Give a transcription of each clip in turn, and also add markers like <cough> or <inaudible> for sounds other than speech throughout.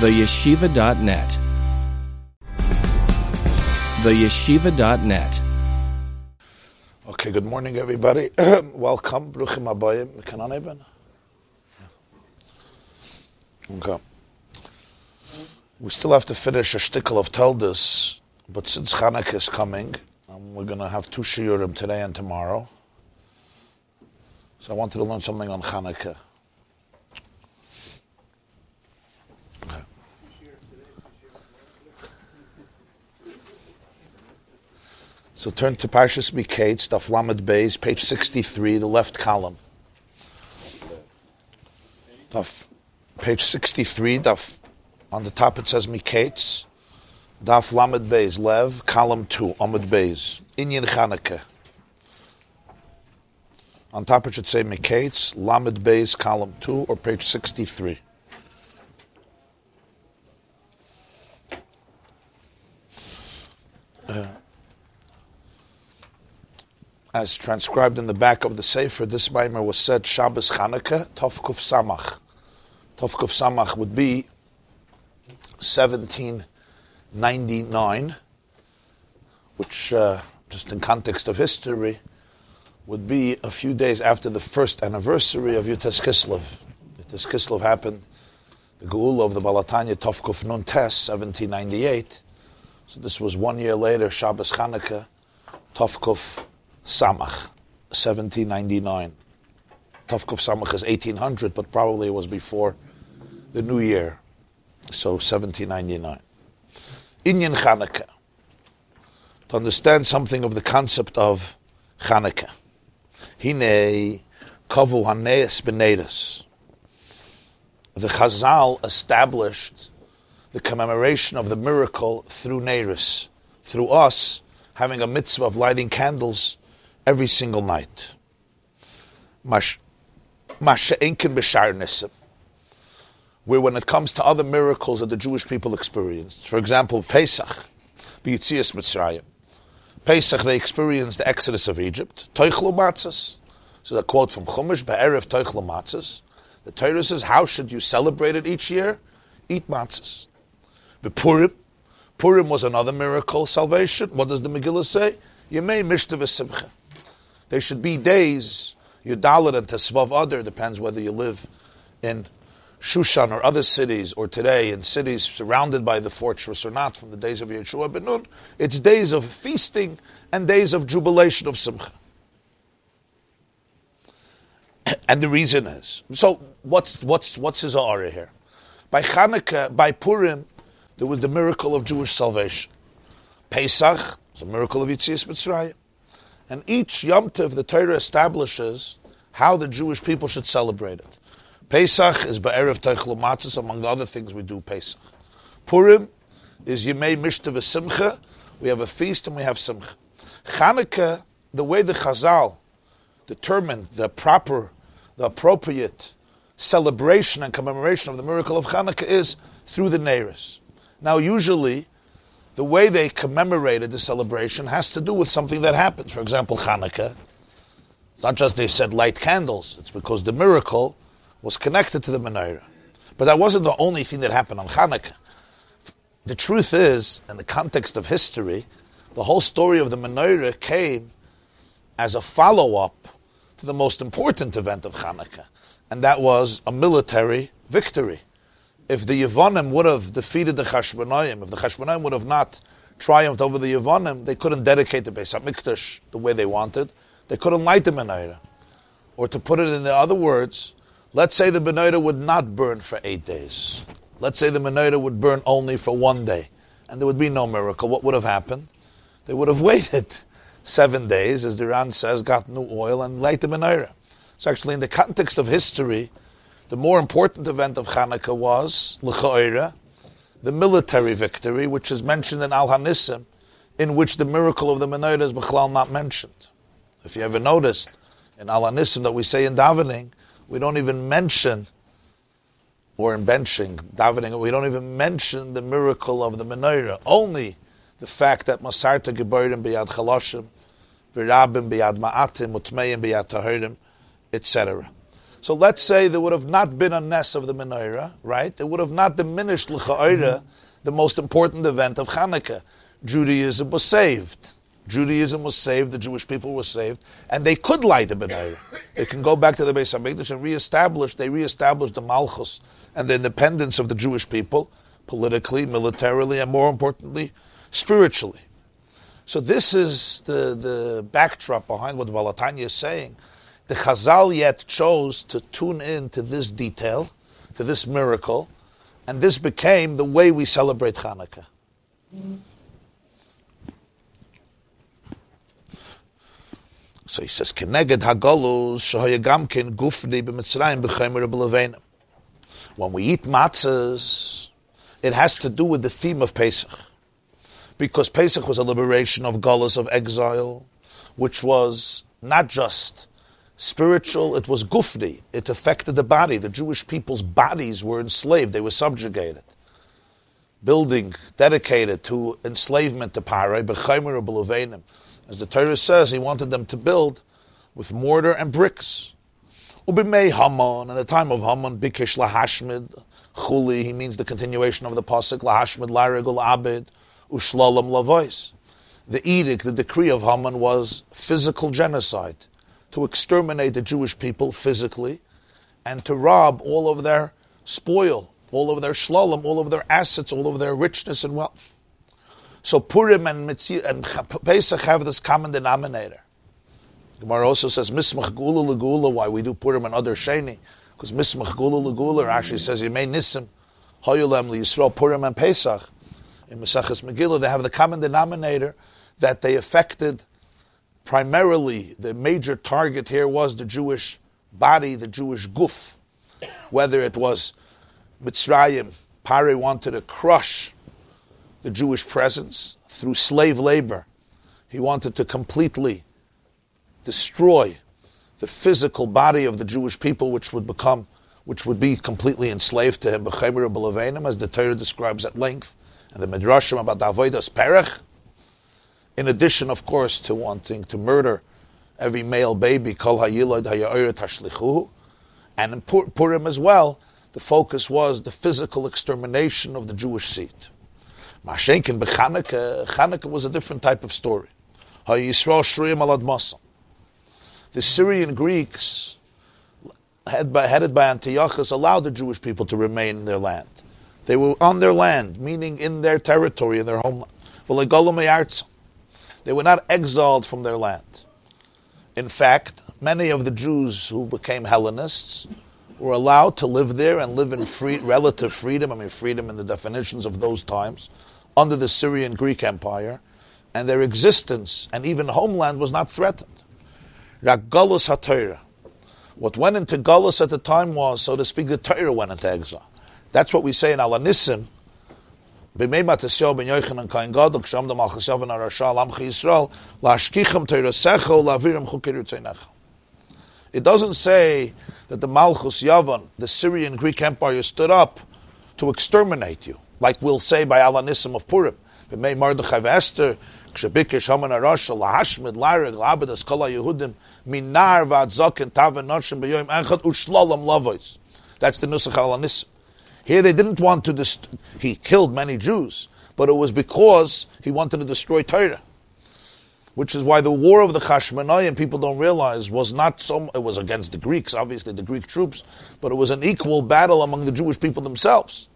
theyeshiva.net. Theyeshiva.net. Okay, good morning, everybody. <clears throat> Welcome. Bruchim Abayim. Can I even? Okay. We still have to finish a shtickle of Teldas, but since Chanukah is coming, um, we're going to have two shiurim today and tomorrow. So I wanted to learn something on Chanukah. So turn to Parshas Miketz, Daf Lamed Beis, page 63, the left column. Daf, page 63, Daf, on the top it says Miketz, Daf Lamed Beis, Lev, column 2, Amud Beis, Inyan Chanukah. On top it should say Miketz, Lamed Beis, column 2, or page 63. Uh, as transcribed in the back of the Sefer, this Maimer was said Shabbos Chanukah, Tovkuf Samach. Tovkuf Samach would be 1799, which, uh, just in context of history, would be a few days after the first anniversary of Yutas Kislev. Yutas Kislev happened, the Geula of the Balatanya Tovkuf Nun Tes, 1798. So this was one year later, Shabbos Chanukah, Tovkuf Samach, 1799. Tovkuf Samach is 1800, but probably it was before the new year, so 1799. Inyan Chanukah. To understand something of the concept of Chanukah. Hine kavu haneis benedus. The Chazal established the commemoration of the miracle through Neiris, through us having a mitzvah of lighting candles every single night. Where when it comes to other miracles that the Jewish people experienced, for example, Pesach, B'Yitzias Mitzrayim. Pesach, they experienced the exodus of Egypt. Toichlo matzahs. So a quote from Chumash, Be'erev Toichlo matzahs. The Torah says, how should you celebrate it each year? Eat matzahs. Purim. Purim was another miracle, salvation. What does the Megillah say? Yemei Mishtav Simcha. There should be days, Yudalit and Tesvav Adar, depends whether you live in Shushan or other cities, or today in cities surrounded by the fortress or not, from the days of Yeshua ben Nun. It's days of feasting and days of jubilation of Simcha. <coughs> And the reason is, so what's, what's, what's his aura here? By Chanukah, by Purim, there was the miracle of Jewish salvation. Pesach is a miracle of Yitzias Mitzrayim. And each Yom Tov, the Torah establishes how the Jewish people should celebrate it. Pesach is Ba'erev Teichel among the other things we do Pesach. Purim is Yemei Mishta Simcha. We have a feast and we have Simcha. Chanukah, the way the Chazal determined the proper, the appropriate celebration and commemoration of the miracle of Chanukah is through the Neiris. Now, usually, the way they commemorated the celebration has to do with something that happened. For example, Hanukkah. It's not just they said light candles, it's because the miracle was connected to the menorah. But that wasn't the only thing that happened on Hanukkah. The truth is, in the context of history, the whole story of the menorah came as a follow up to the most important event of Hanukkah, and that was a military victory if the Yevonim would have defeated the Chashmonaim, if the Chashmonaim would have not triumphed over the Yevonim, they couldn't dedicate the Beis HaMikdash the way they wanted. They couldn't light the menorah. Or to put it in other words, let's say the menorah would not burn for eight days. Let's say the menorah would burn only for one day, and there would be no miracle. What would have happened? They would have <laughs> waited seven days, as the Ran says, got new oil and light the menorah. So actually, in the context of history, the more important event of Hanukkah was, L'cha'ira, the military victory, which is mentioned in Al Hanisim, in which the miracle of the menorah is not mentioned. If you ever noticed, in Al Hanisim that we say in davening, we don't even mention, or in benching, davening, we don't even mention the miracle of the menorah. Only the fact that Masarta Geberim biyad Chaloshim, Virabim biyad Ma'atim, Utmeim biyad Tahirim, etc. So let's say there would have not been a ness of the menorah, right? It would have not diminished l'cha'ira, the most important event of Hanukkah. Judaism was saved. Judaism was saved, the Jewish people were saved, and they could light the menorah. They can go back to the Beis Hamikdash and reestablish. They reestablished the Malchus and the independence of the Jewish people, politically, militarily, and more importantly, spiritually. So this is the, the backdrop behind what Baal is saying. The Chazal yet chose to tune in to this detail, to this miracle, and this became the way we celebrate Hanukkah. So he says, "Keneged hagolus shahayagamkin gufni b'mitzrayim b'chaymer b'levenim." When we eat matzahs, it has to do with the theme of Pesach, because Pesach was a liberation of galus of exile, which was not just spiritual; it was gufni. It affected the body. The Jewish people's bodies were enslaved; they were subjugated. Building dedicated to enslavement to Parai, b'chaymer b'levenim as the Torah says, he wanted them to build with mortar and bricks. Ubimei Haman, in the time of Haman, Bikesh Lahashmid, Chuli, he means the continuation of the Pasuk, Lahashmid, Larigul Abid, Ushlalam Lavois. The edict, the decree of Haman was physical genocide, to exterminate the Jewish people physically, and to rob all of their spoil, all of their shlalom, all of their assets, all of their richness and wealth. So Purim and, Mitzir, and Pesach have this common denominator. Gemara also says Mismach Gula why we do Purim and other Sheni, because Mismach Gula Legula actually says Yemei Nisim, Hoyulem Yisrael Purim and Pesach. In Maseches Megillah, they have the common denominator that they affected primarily, the major target here was the Jewish body, the Jewish guf. Whether it was Mitzrayim, Pare wanted to crush the Jewish presence through slave labor. He wanted to completely destroy the physical body of the Jewish people, which would become, which would be completely enslaved to him, as the Torah describes at length, and the Midrashim about the Avodas Perech. In addition, of course, to wanting to murder every male baby, and in Purim as well, the focus was the physical extermination of the Jewish seed. Mashenkin b'Chanukah, Chanukah was a different type of story. The Syrian Greeks, headed by, headed by Antiochus, allowed the Jewish people to remain in their land. They were on their land, meaning in their territory, in their homeland. They were not exiled from their land. In fact, many of the Jews who became Hellenists were allowed to live there and live in free, relative freedom. I mean, freedom in the definitions of those times under the Syrian Greek Empire, and their existence and even homeland was not threatened. Galus HaTorah. What went into Galus at the time was, so to speak, the Torah went into exile. That's what we say in Alanissim. It doesn't say that the Malchus Yavan, the Syrian Greek Empire, stood up to exterminate you like we'll say by Alanissim of Purim. B'mei Mordechai v'Esther, Kshabikish Haman Arasha, Lahashmid, Larig, Labadas, Kala Yehudim, Minar v'adzokin taven noshim b'yoyim echad ushlolam lavois. That's the Nusach Alanissim. Here they didn't want to, dist- he killed many Jews, but it was because he wanted to destroy Torah. Which is why the war of the Chashmonayim, people don't realize, was not so, it was against the Greeks, obviously the Greek troops, but it was an equal battle among the Jewish people themselves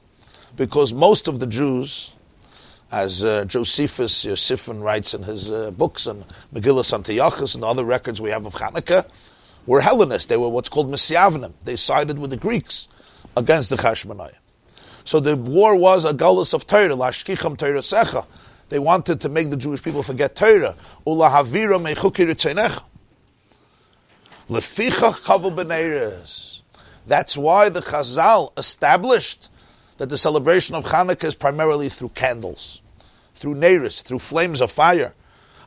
because most of the Jews, as uh, Josephus Yosifan writes in his uh, books and Megillah Antiochus and the other records we have of Hanukkah, were Hellenists. They were what's called Messiavnim. They sided with the Greeks against the Chashmonai. So the war was a galus of Torah, lashkicham Torah secha. They wanted to make the Jewish people forget Torah. Ula havira mechukir Lefichach kavu That's why the Chazal established that the celebration of Hanukkah is primarily through candles, through neiris, through flames of fire.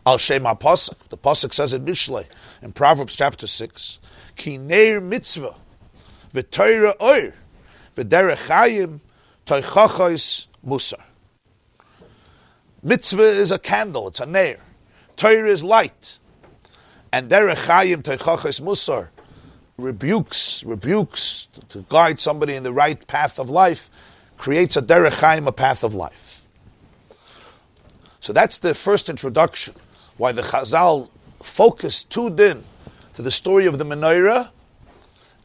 Al Shem Pasuk. The Pasuk says in Mishlei, in Proverbs chapter 6, Ki neir mitzvah, v'toira oir, v'derech chayim, toichachos musar. Mitzvah is a candle, it's a neir. Torah is light. And derech chayim toichachos musar. rebukes, rebukes to, to guide somebody in the right path of life, creates a derech chaim, a path of life. So that's the first introduction. Why the Chazal focused tuned in to the story of the menorah,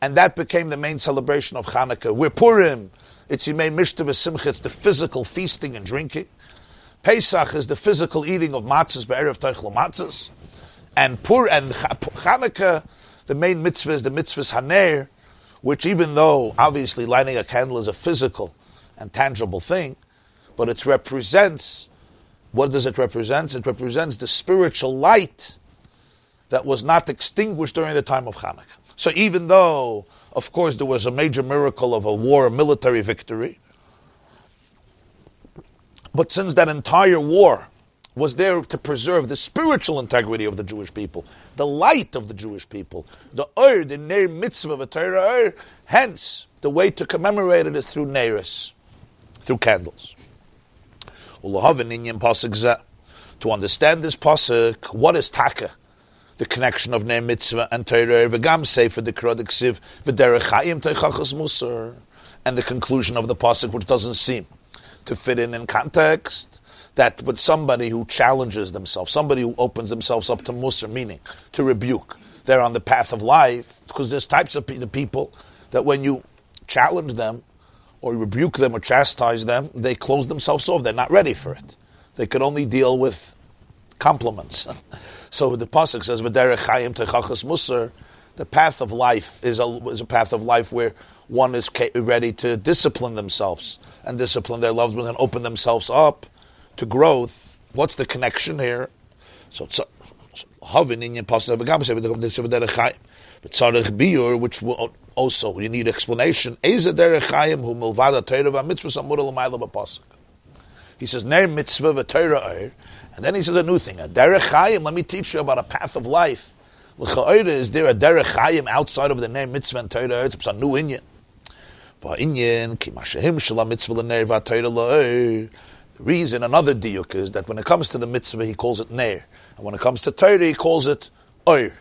and that became the main celebration of Hanukkah. We're Purim, it's Yimei Mishta Simcha, the physical feasting and drinking. Pesach is the physical eating of matzahs, be'erev teichel matzahs. And Pur and Hanukkah, the main mitzvah is the mitzvah's Haner, which even though obviously lighting a candle is a physical and tangible thing, but it represents, what does it represent? It represents the spiritual light that was not extinguished during the time of Hanukkah. So even though, of course, there was a major miracle of a war, a military victory, but since that entire war was there to preserve the spiritual integrity of the Jewish people, the light of the Jewish people, the Ur, the Neir mitzvah of Torah Ur, hence the way to commemorate it is through Neiris, through candles. To understand this pasuk, what is taka? The connection of Neir mitzvah and Torah v'gam sefer the krodiksiv v'derech chayim teichachas musar, and the conclusion of the pasuk, which doesn't seem to fit in in context. That with somebody who challenges themselves, somebody who opens themselves up to musr, meaning to rebuke, they're on the path of life. Because there's types of the people that when you challenge them or rebuke them or chastise them, they close themselves off. They're not ready for it. They could only deal with compliments. <laughs> so the pasuk says, "V'derech chayim techachas musar." The path of life is a, is a path of life where one is ready to discipline themselves and discipline their loved ones and open themselves up to growth. What's the connection here? So having in positive but tzarich biur, which also you need explanation. Eza derechayim hu milvada Torah mitzvah samura l'mayla b'pasuk. He says ner mitzvah v'Torah and then he says a new thing. A derechayim. Let me teach you about a path of life. Is there a derechayim outside of the name mitzvah and Torah? It's a new inyan. The reason, another diuk, is that when it comes to the mitzvah, he calls it neir. And when it comes to Torah, he calls it oir,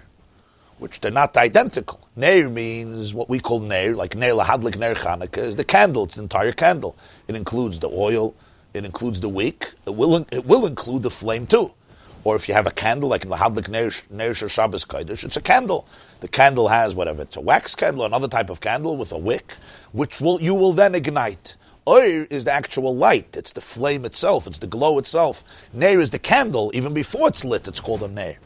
which they're not identical. Neir means what we call neir, like neir lahadlik neir Chanukah, is the candle, it's the entire candle. It includes the oil, it includes the wick, it will, it will include the flame too. Or if you have a candle, like in the Hadlik Neir Shabbos Kodesh, it's a candle. The candle has whatever, it's a wax candle, another type of candle with a wick, which will you will then ignite. Oir is the actual light. It's the flame itself. It's the glow itself. Neir is the candle. Even before it's lit, it's called a neir.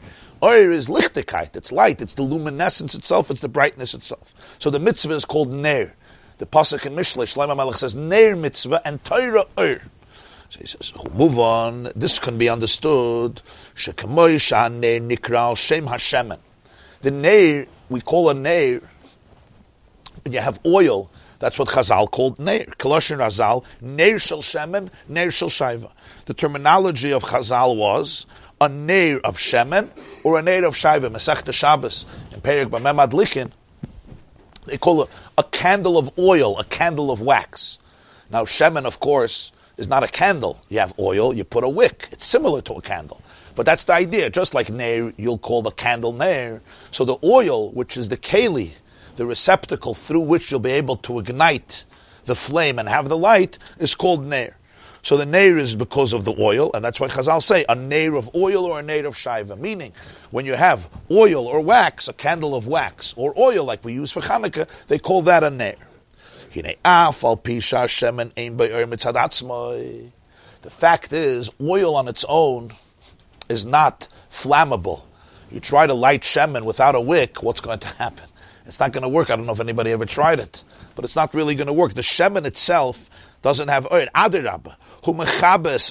Oir is lichtigkeit. It's light. It's the luminescence itself. It's the brightness itself. So the mitzvah is called neir. The pasuk in Mishle, Shlomo Melech says neir mitzvah and Torah oir. So he says, move on. This can be understood. Shekamoy neir nikral shem hashemen. The neir, we call a neir, when you have oil, that's what Chazal called Neir. Koloshin Razal, Neir Shel Shemen, Neir Shel Shaiva. The terminology of Chazal was a Neir of Shemen or a Neir of Shaiva. Masechta Shabbos in Perik B'Memad Likin, they call it a candle of oil, a candle of wax. Now, Shemen, of course, is not a candle. You have oil, you put a wick. It's similar to a candle. But that's the idea. Just like Neir, you'll call the candle Neir. So the oil, which is the keli, the receptacle through which you'll be able to ignite the flame and have the light is called Neir. So the Neir is because of the oil, and that's why Chazal say a Neir of oil or a Neir of Shaiva. Meaning, when you have oil or wax, a candle of wax, or oil like we use for Hanukkah, they call that a Neir. The fact is, oil on its own is not flammable. You try to light shemen without a wick, what's going to happen? It's not going to work. I don't know if anybody ever tried it, but it's not really going to work. The shemen itself doesn't have oil. Adirab, mechabes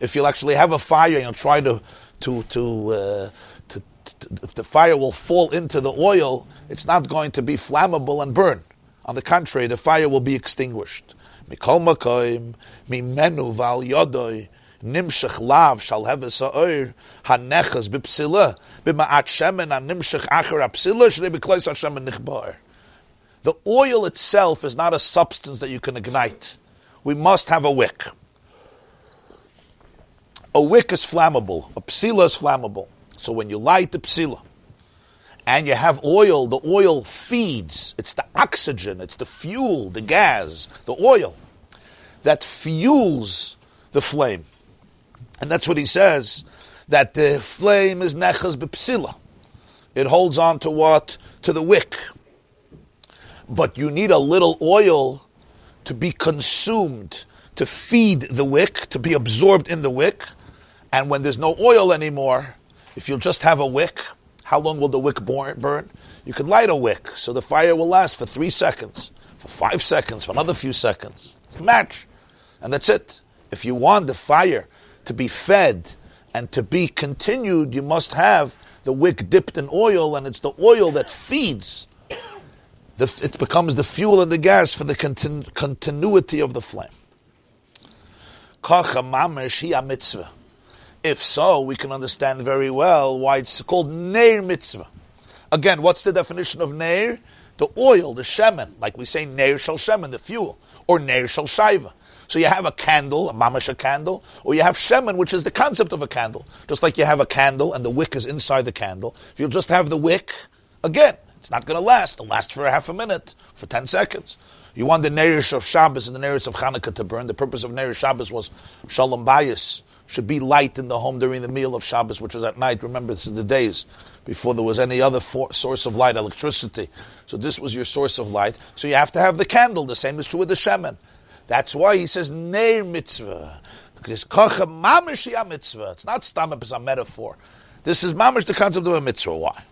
If you'll actually have a fire and you'll try to to to, uh, to, to, if the fire will fall into the oil, it's not going to be flammable and burn. On the contrary, the fire will be extinguished. Mikol makoim mimenu val yodoi nimshach lav shall have hanechas b'ma'at shemen nimshach acher apsila b'klois hashem nichbar. The oil itself is not a substance that you can ignite. We must have a wick. A wick is flammable. A psila is flammable. So when you light the psila, and you have oil, the oil feeds. It's the oxygen, it's the fuel, the gas, the oil that fuels the flame. And that's what he says, that the flame is nechas bepsila. It holds on to what? To the wick. But you need a little oil to be consumed, to feed the wick, to be absorbed in the wick. And when there's no oil anymore, if you'll just have a wick, how long will the wick burn? You could light a wick, so the fire will last for three seconds, for five seconds, for another few seconds. Match. And that's it. If you want the fire to be fed and to be continued, you must have the wick dipped in oil, and it's the oil that feeds. The, it becomes the fuel and the gas for the continu- continuity of the flame. If so, we can understand very well why it's called Neir Mitzvah. Again, what's the definition of Neir? The oil, the shemen, like we say Neir Shal Shemen, the fuel, or Neir Shal Shaiva. So you have a candle, a mamash a candle, or you have shemen, which is the concept of a candle. Just like you have a candle and the wick is inside the candle. If you just have the wick, again, it's not going to last. It'll last for a half a minute, for 10 seconds. You want the Neirish of Shabbos and the Neirish of Hanukkah to burn. The purpose of Neirish Shabbos was Shalom Bayis, should be light in the home during the meal of Shabbos, which was at night. Remember, this is the days before there was any other for- source of light, electricity. So this was your source of light. So you have to have the candle. The same is true with the shemen. That's why he says neir mitzvah. Because mitzvah. It's not stam as a metaphor. This is mamish the concept of a mitzvah. Why?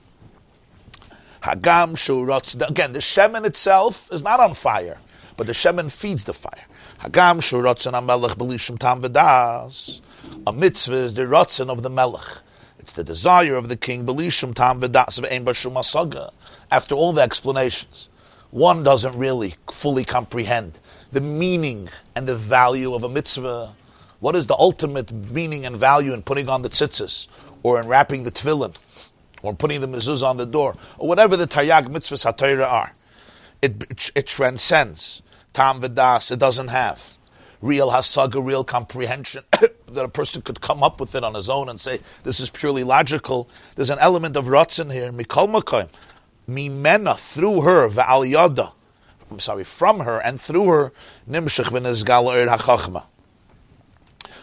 Hagam shurotz. Again, the shemen itself is not on fire, but the shemen feeds the fire. Hagam shurotz and amelech belishim tam v'das. A mitzvah is the rotzen of the melech. It's the desire of the king. Tam After all the explanations, one doesn't really fully comprehend the meaning and the value of a mitzvah. What is the ultimate meaning and value in putting on the tzitzis, or in wrapping the tefillin, or putting the mezuzah on the door, or whatever the taryag mitzvahs hatayra are? It, it, it transcends. Tam v'das, it doesn't have real hasaga, real comprehension, <coughs> that a person could come up with it on his own and say, this is purely logical. There's an element of rotzen here, mikol makoim, mimena, through her, va'al yada, I'm sorry, from her and through her, nimshach v'nezgal oir hachachma.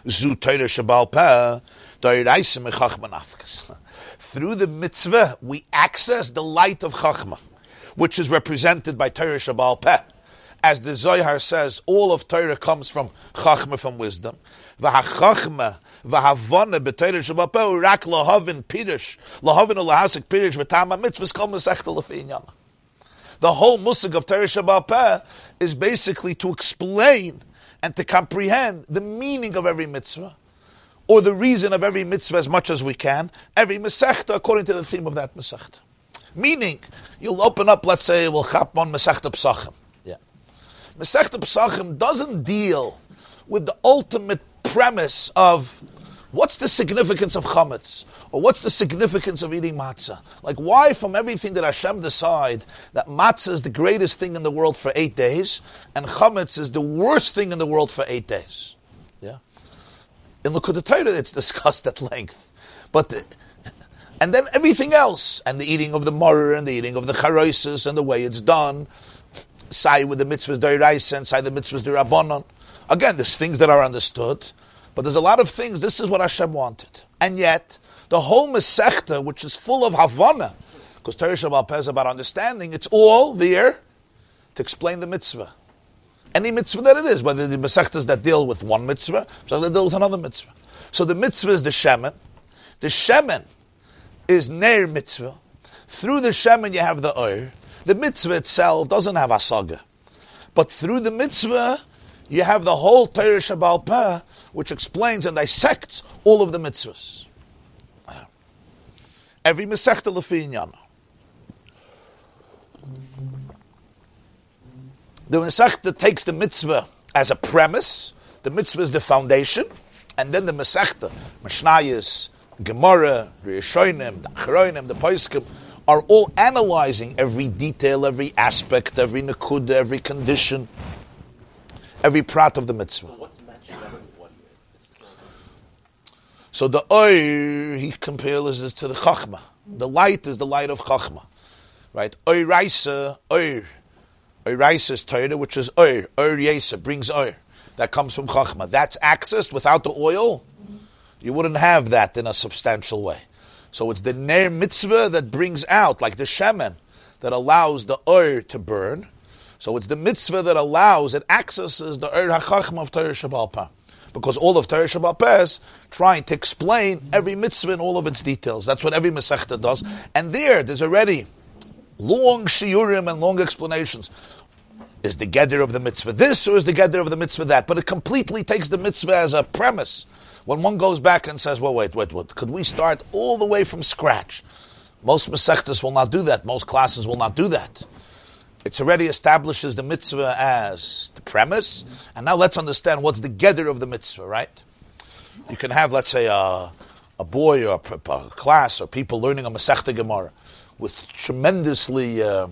Zu shabal peh, doiraisim echachma nafkas. <laughs> Through the mitzvah, we access the light of chachma, which is represented by Torah Shabal Peh. As the Zohar says, all of Torah comes from chachma, from wisdom. V'hachachma, v'havona b'Torah Shabal Peh, rak lahavin pirush, lahavin ulahasik pirush, v'tama mitzvahs kol mesechta lefi the whole musig of Torah Shabbat is basically to explain and to comprehend the meaning of every mitzvah, or the reason of every mitzvah as much as we can, every mesechta according to the theme of that mesechta. Meaning, you'll open up, let's say, we'll chap on Mesechta Psachim. Yeah. Mesechta Psachim doesn't deal with the ultimate premise of what's the significance of chametz. Or what's the significance of eating matzah? Like, why from everything did Hashem decide that matzah is the greatest thing in the world for eight days, and chametz is the worst thing in the world for eight days? Yeah. In Likkutei Torah, it's discussed at length. But, the, and then everything else, and the eating of the morer, and the eating of the charoises, and the way it's done, say with the mitzvahs deraisa, and say the mitzvahs derabanan. Again, there's things that are understood, but there's a lot of things, this is what Hashem wanted. And yet, the whole Masechta, which is full of Havana, because Torah Shabbat is about understanding, it's all there to explain the mitzvah. Any mitzvah that it is, whether the Masechtas that deal with one mitzvah, or they deal with another mitzvah. So the mitzvah is the Shemen. The Shemen is Neir mitzvah. Through the Shemen you have the Oir. The mitzvah itself doesn't have Asaga. But through the mitzvah, you have the whole Torah Shabbat Peh, which explains and dissects all of the mitzvahs. Every Masechta Lefi The Masechta takes the mitzvah as a premise, the mitzvah is the foundation, and then the Masechta, Mishnayos, Gemara, Rishonim, the the Poiskim, are all analyzing every detail, every aspect, every nakuda, every condition, every prat of the mitzvah. So the oir he compares this to the chachma. The light is the light of Chachma. Right? Oir Raisa, Oir. Oir Raisa is Torah, which is Oir. Oir Yesa brings Oir. That comes from Chachma. That's accessed without the oil. You wouldn't have that in a substantial way. So it's the Ner mitzvah that brings out, like the Shemen, that allows the Oir to burn. So it's the mitzvah that allows, it accesses the Oir HaChachma of Torah Shabbalpa, because all of Torah Shabbat is trying to explain every mitzvah in all of its details. That's what every Masechta does. And there, there's already long shiurim and long explanations. Is the gather of the mitzvah this or is the gather of the mitzvah that? But it completely takes the mitzvah as a premise. When one goes back and says, well, wait, wait, wait, could we start all the way from scratch? Most Masechtas will not do that. Most classes will not do that. It's already establishes the mitzvah as the premise, and now let's understand what's the gather of the mitzvah, right? You can have, let's say, a, a boy or a, a class or people learning a Masechta Gemara with tremendously uh,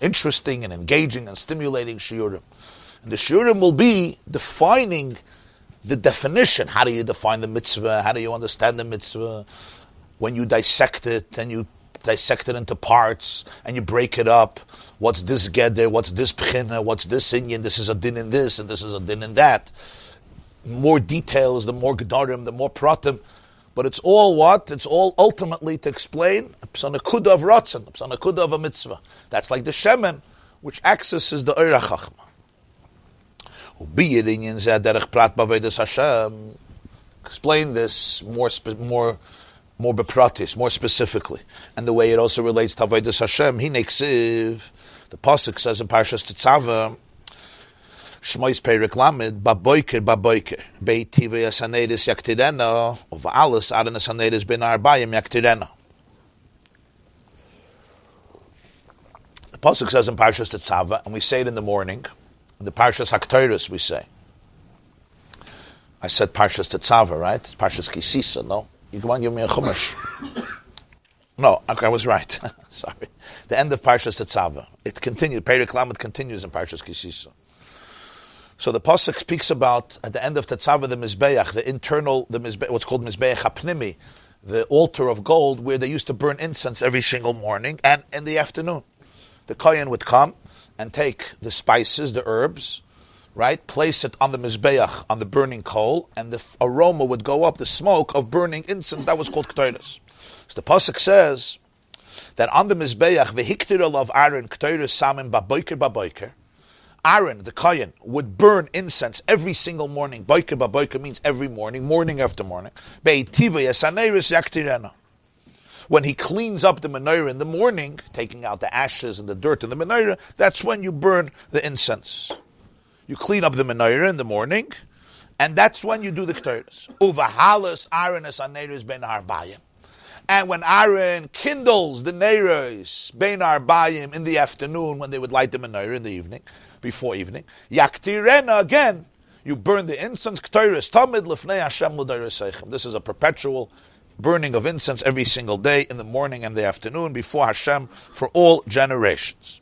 interesting and engaging and stimulating shiurim. And the shiurim will be defining the definition. How do you define the mitzvah? How do you understand the mitzvah? When you dissect it and you dissect it into parts and you break it up. What's this geder? What's this pchina? What's this inyan? This is a din in this and this is a din in that. More details, the more gedarim, the more pratim. But it's all what? It's all ultimately to explain psanakuda of ratzon, psanakuda of a mitzvah. That's like the shemen, which accesses the Eira Chachma. Explain this more, more more bepratis, more specifically, and the way it also relates to Avodas Hashem. He neksiv. Uh, the pasuk says in Parshas Tetzava, Shmois Perik Lamed, Baboiker, Baboiker, Beitiva Yasanedis Yaktirena, of Alis Adan Yasanedis Ben Arbayim Yaktirena. The pasuk says in Parshas Tetzava, and we say it in the morning. In the Parshas Haktoris, we say. I said Parshas Tetzava, right? Parshas Kisisa, no? You come on, give me a chumash. <coughs> no, okay, I was right. <laughs> Sorry. The end of Parshas Tetzava. It continues. Perik Lamed continues in Parshas Kisisa. So the pasuk speaks about at the end of Tetzava the mizbeach, the internal, the what's called mizbeach hapnimi, the altar of gold, where they used to burn incense every single morning and in the afternoon. The kohen would come and take the spices, the herbs, right? Place it on the mizbeach, on the burning coal, and the aroma would go up, the smoke of burning incense. That was called ktoiris. So the pasuk says that on the mizbeach, vehiktirol of Aaron ktoiris samim baboiker baboiker. Aaron, the Kayan, would burn incense every single morning. Boiker baboiker means every morning, morning after morning. When he cleans up the menorah in the morning, taking out the ashes and the dirt in the menorah, that's when you burn the incense. You clean up the menorah in the morning, and that's when you do the ketores. Uvahalas Aaron es aneres ben arbayim. And when Aaron kindles the neiros ben arbayim in the afternoon, when they would light the menorah in the evening, before evening, yaktirena again, you burn the incense ketores tamid lefnei Hashem This is a perpetual burning of incense every single day in the morning and the afternoon before Hashem for all generations.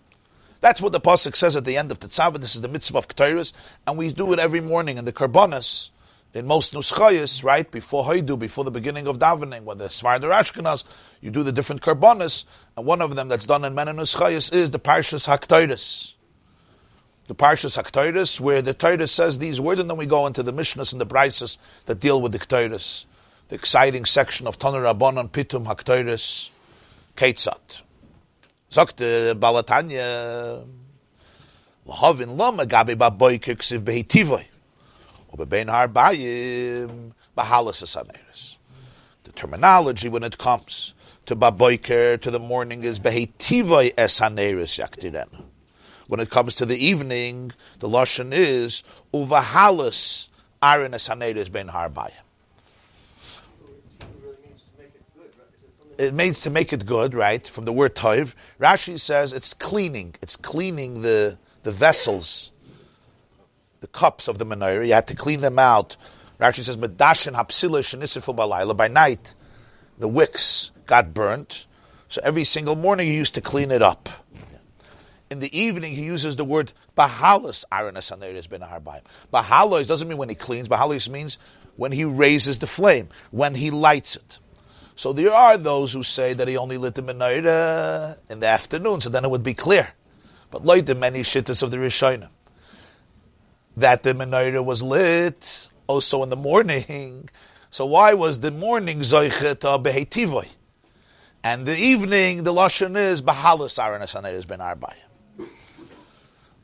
That's what the pasuk says at the end of Tetzavah. This is the mitzvah of Ketores, and we do it every morning in the Karbonis, in most Nuschayas, right, before Haidu, before the beginning of davening, whether Svarder Ashkenaz, you do the different Karbonis, and one of them that's done in Mena Nuschayas is the Parshas HaKtoiris. The Parshas HaKtoiris, where the Torah says these words, and then we go into the Mishnahs and the Brises that deal with the Ketores, the exciting section of Tanur Rabbanon, Pitum HaKtoiris, Ketzat. Balatanya, Lahavin lama gabi behitivoy. Bahalas asaneris. The terminology when it comes to baboiker, to the morning, is behitivoy esaneris yaktirena. When it comes to the evening, the Lashon is uvahalas arin esaneris ben har it means to make it good, right? From the word toiv. Rashi says it's cleaning. It's cleaning the the vessels, the cups of the menorah. You had to clean them out. Rashi says medashin hapsilish nisifu balayla. By night, the wicks got burnt. So every single morning he used to clean it up. In the evening, he uses the word bahalas ironis aneris ben harbaim. Bahalos doesn't mean when he cleans. Bahalos means when he raises the flame, when he lights it. So there are those who say that he only lit the menorah in the afternoon, so then it would be clear. But like the many shittas of the Rishonim, that the menorah was lit also in the morning. So why was the morning zoichet behetivoy? And the evening, the lashon is bahalus aranas ben arbayim.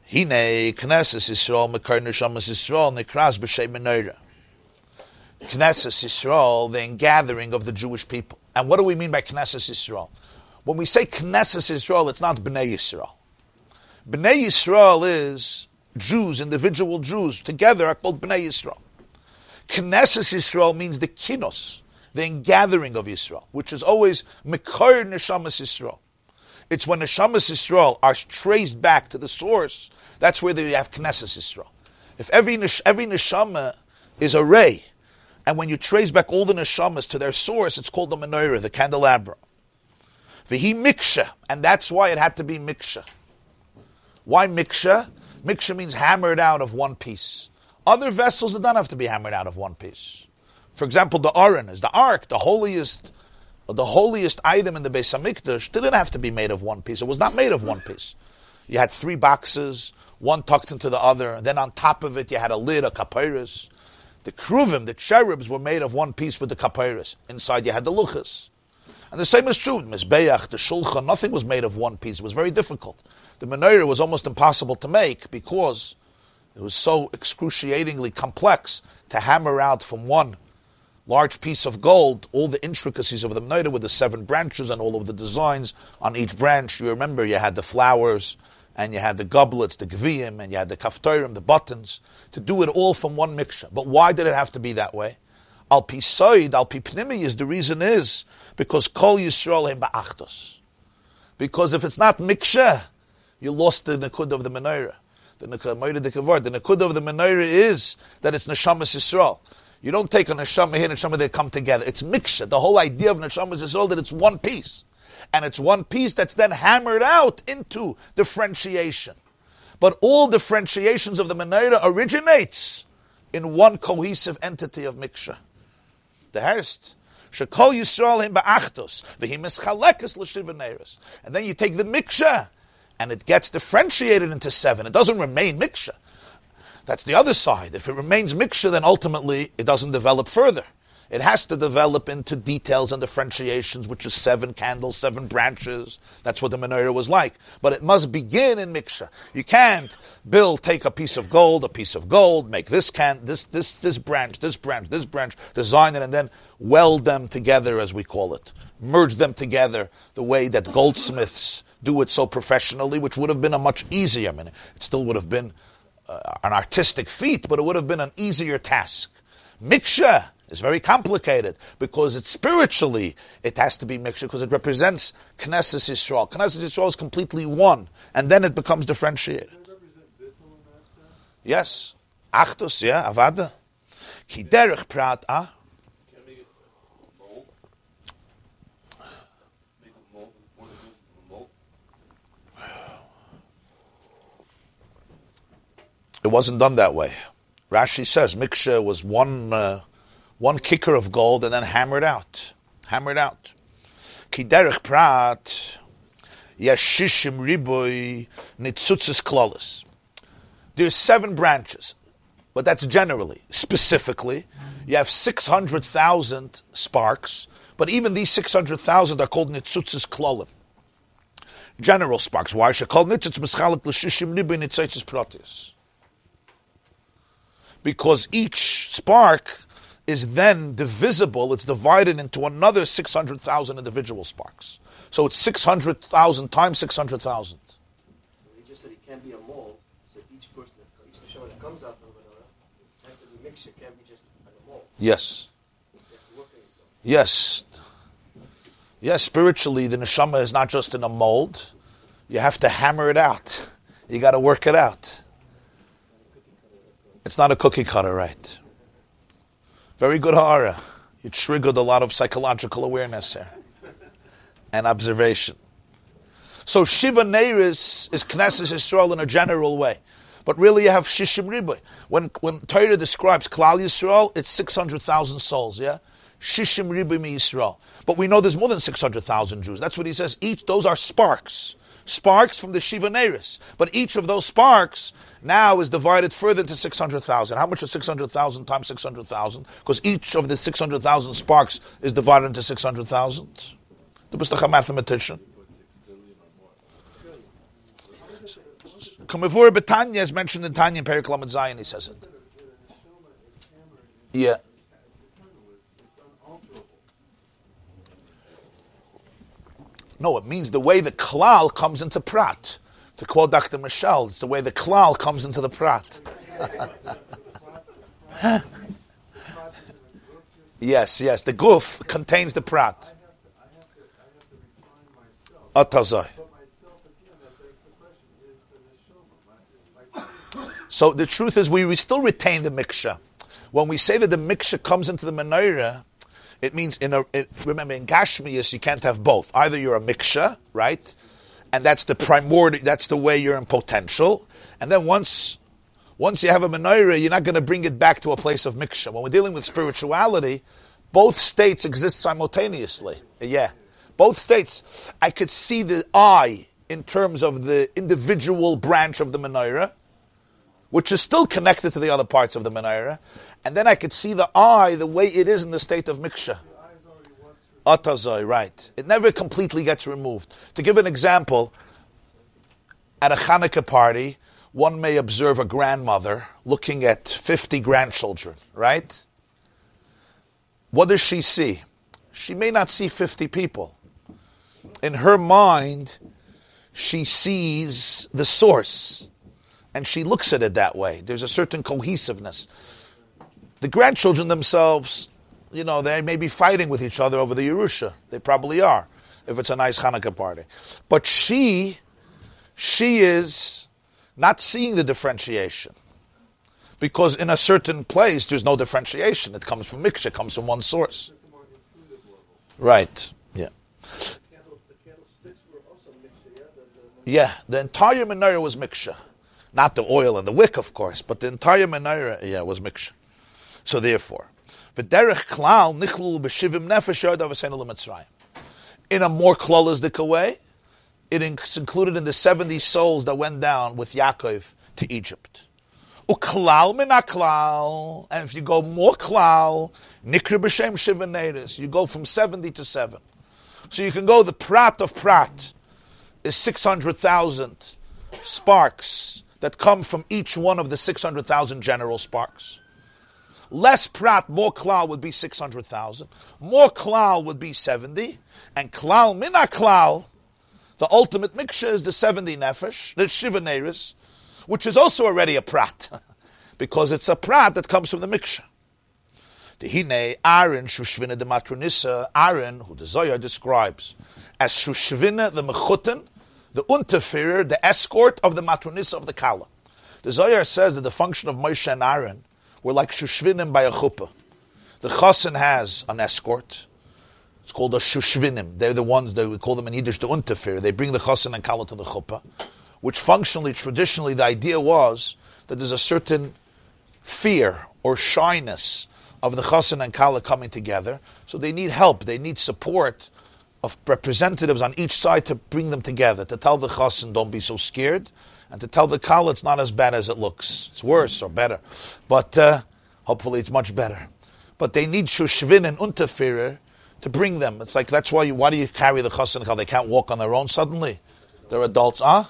Hine Knesset Yisrael Mekar Neshamas Yisrael Nikras B'Shem Menorah. Knesset Yisrael, the gathering of the Jewish people. And what do we mean by Knesset Yisrael? When we say Knesset Yisrael, it's not Bnei Yisrael. Bnei Yisrael is Jews, individual Jews, together are called Bnei Yisrael. Knesset Yisrael means the kinos, the gathering of Yisrael, which is always Mekar Neshamas Yisrael. It's when Neshamas Yisrael are traced back to the source, that's where they have Knesset Yisrael. If every, every Neshama is a ray, and when you trace back all the Neshamas to their source, it's called the menorah, the candelabra. Vihi Miksha, and that's why it had to be Miksha. Why Miksha? Miksha means hammered out of one piece. Other vessels do not have to be hammered out of one piece. For example, the Aron is the ark, the holiest the holiest item in the Beis Hamikdash didn't have to be made of one piece. It was not made of one piece. You had three boxes, one tucked into the other, and then on top of it you had a lid, a kapyrus. The kruvim, the cherubs, were made of one piece with the kapyrus. Inside you had the luchas. And the same is true. with Mizbeach, the shulchan, nothing was made of one piece. It was very difficult. The menorah was almost impossible to make because it was so excruciatingly complex to hammer out from one large piece of gold, all the intricacies of the Menorah with the seven branches and all of the designs on each branch. You remember you had the flowers, and you had the goblets, the gviyim, and you had the kaftorim, the buttons, to do it all from one mixture. But why did it have to be that way? Al pisoid, al is the reason is because kol yisrael hem ba'achtos. Because if it's not mixture, you lost the nakud of the menorah. The nakud, the nakud of the menorah is that it's neshamas yisrael. You don't take a neshama here and neshama there come together. It's mixture. The whole idea of neshama is all that it's one piece. And it's one piece that's then hammered out into differentiation. But all differentiations of the menorah originates in one cohesive entity of mixture. The Herst. Shekol Yisrael him ba'achtos, v'him eschalekes l'shivaneres. And then you take the mixture, and it gets differentiated into seven. It doesn't remain mixture. That's the other side. If it remains mixture, then ultimately it doesn't develop further. It has to develop into details and differentiations, which is seven candles, seven branches. That's what the menorah was like. But it must begin in mixture. You can't build, take a piece of gold, a piece of gold, make this can, this, this, this branch, this branch, this branch, design it, and then weld them together, as we call it. Merge them together the way that goldsmiths do it so professionally, which would have been a much easier. I mean, it still would have been uh, an artistic feat, but it would have been an easier task. Miksha is very complicated because it's spiritually, it has to be miksha because it represents Knesset Yisrael. Knesset Yisrael is completely one, and then it becomes differentiated. Yes. Achtus, yeah, avada. Ki derech prat, ah? It wasn't done that way. Rashi says Miksha was one uh, one kicker of gold and then hammered out, hammered out. Kiderech prat yashishim riboy nitzutzis klolis. There's seven branches, but that's generally. Specifically, you have six hundred thousand sparks, but even these six hundred thousand are called nitzutzis klolim. General sparks. Why? Shekol nitzutz mischalik l'shishim riboy nitzutzis pratis because each spark is then divisible, it's divided into another 600,000 individual sparks. So it's 600,000 times 600,000. So he just said it can't be a mold, so each person, each neshama that comes out from the menorah has to be mixed, it can't be just a mold. Yes. Yes. Yes, spiritually, the neshama is not just in a mold. You have to hammer it out. You got to work it out. It's not a cookie cutter, right? Very good hara. You triggered a lot of psychological awareness here and observation. So Shiva Neiris is Knesset Yisrael in a general way. But really you have Shishim Riboy. When, when Torah describes Klal Yisrael, it's 600,000 souls, yeah? Shishim Ribu Yisrael. But we know there's more than 600,000 Jews. That's what he says. Each, those are sparks. Sparks from the Shiva Neris. But each of those sparks now is divided further to 600,000. How much is 600,000 times 600,000? Because each of the 600,000 sparks is divided into 600,000. Du bist mathematician. Kamavur Betanya is mentioned in Tanya in Periklam Zion, he says it. Yeah. No, it means the way the klal comes into prat. To quote Dr. Michelle, it's the way the klal comes into the prat. <laughs> yes, yes, the guf contains the prat. Atazai. So the truth is, we still retain the miksha. When we say that the miksha comes into the menorah, it means in a remember in Gashmias you can't have both. Either you're a miksha, right, and that's the primordial. That's the way you're in potential, and then once once you have a menorah, you're not going to bring it back to a place of miksha. When we're dealing with spirituality, both states exist simultaneously. Yeah, both states. I could see the I in terms of the individual branch of the menorah, which is still connected to the other parts of the menorah, and then I could see the eye the way it is in the state of miksha. Atazoi, right. It never completely gets removed. To give an example, at a Hanukkah party, one may observe a grandmother looking at 50 grandchildren, right? What does she see? She may not see 50 people. In her mind, she sees the source and she looks at it that way. There's a certain cohesiveness. The grandchildren themselves, you know, they may be fighting with each other over the Yerusha. They probably are, if it's a nice Hanukkah party. But she, she is not seeing the differentiation. Because in a certain place, there's no differentiation. It comes from Miksha, it comes from one source. Right, yeah. The candlesticks were also mixha, yeah, the entire menorah was Miksha. Not the oil and the wick, of course, but the entire menorah, yeah, was Miksha. So therefore, In a more klolistic way, it's included in the 70 souls that went down with Yaakov to Egypt. Uklal and if you go more klal, nikri b'shem you go from 70 to 7. So you can go, the prat of prat is 600,000 sparks that come from each one of the 600,000 general sparks. Less prat, more klal would be 600,000. More klal would be 70. And klal mina klal, the ultimate mixture is the 70 nefesh, the shiva neris, which is also already a prat. <laughs> because it's a prat that comes from the mixture. The hine Aaron Shushvina de Matronissa, Aaron, who the Zohar describes as Shushvina the Mechutin, the Unterführer, the escort of the Matronissa of the Kala. The Zohar says that the function of Moshe and Aaron we're like shushvinim by a chuppah. The chassan has an escort. It's called a shushvinim. They're the ones that we call them in Yiddish the unterfir. They bring the chassan and kala to the chuppah, which functionally, traditionally, the idea was that there's a certain fear or shyness of the chassan and kala coming together. So they need help. They need support of representatives on each side to bring them together, to tell the chassan, don't be so scared and to tell the kala it's not as bad as it looks. It's worse or better. But uh, hopefully it's much better. But they need shushvin and unterfirer to bring them. It's like, that's why you, why do you carry the chassan kala? They can't walk on their own suddenly. They're adults, huh?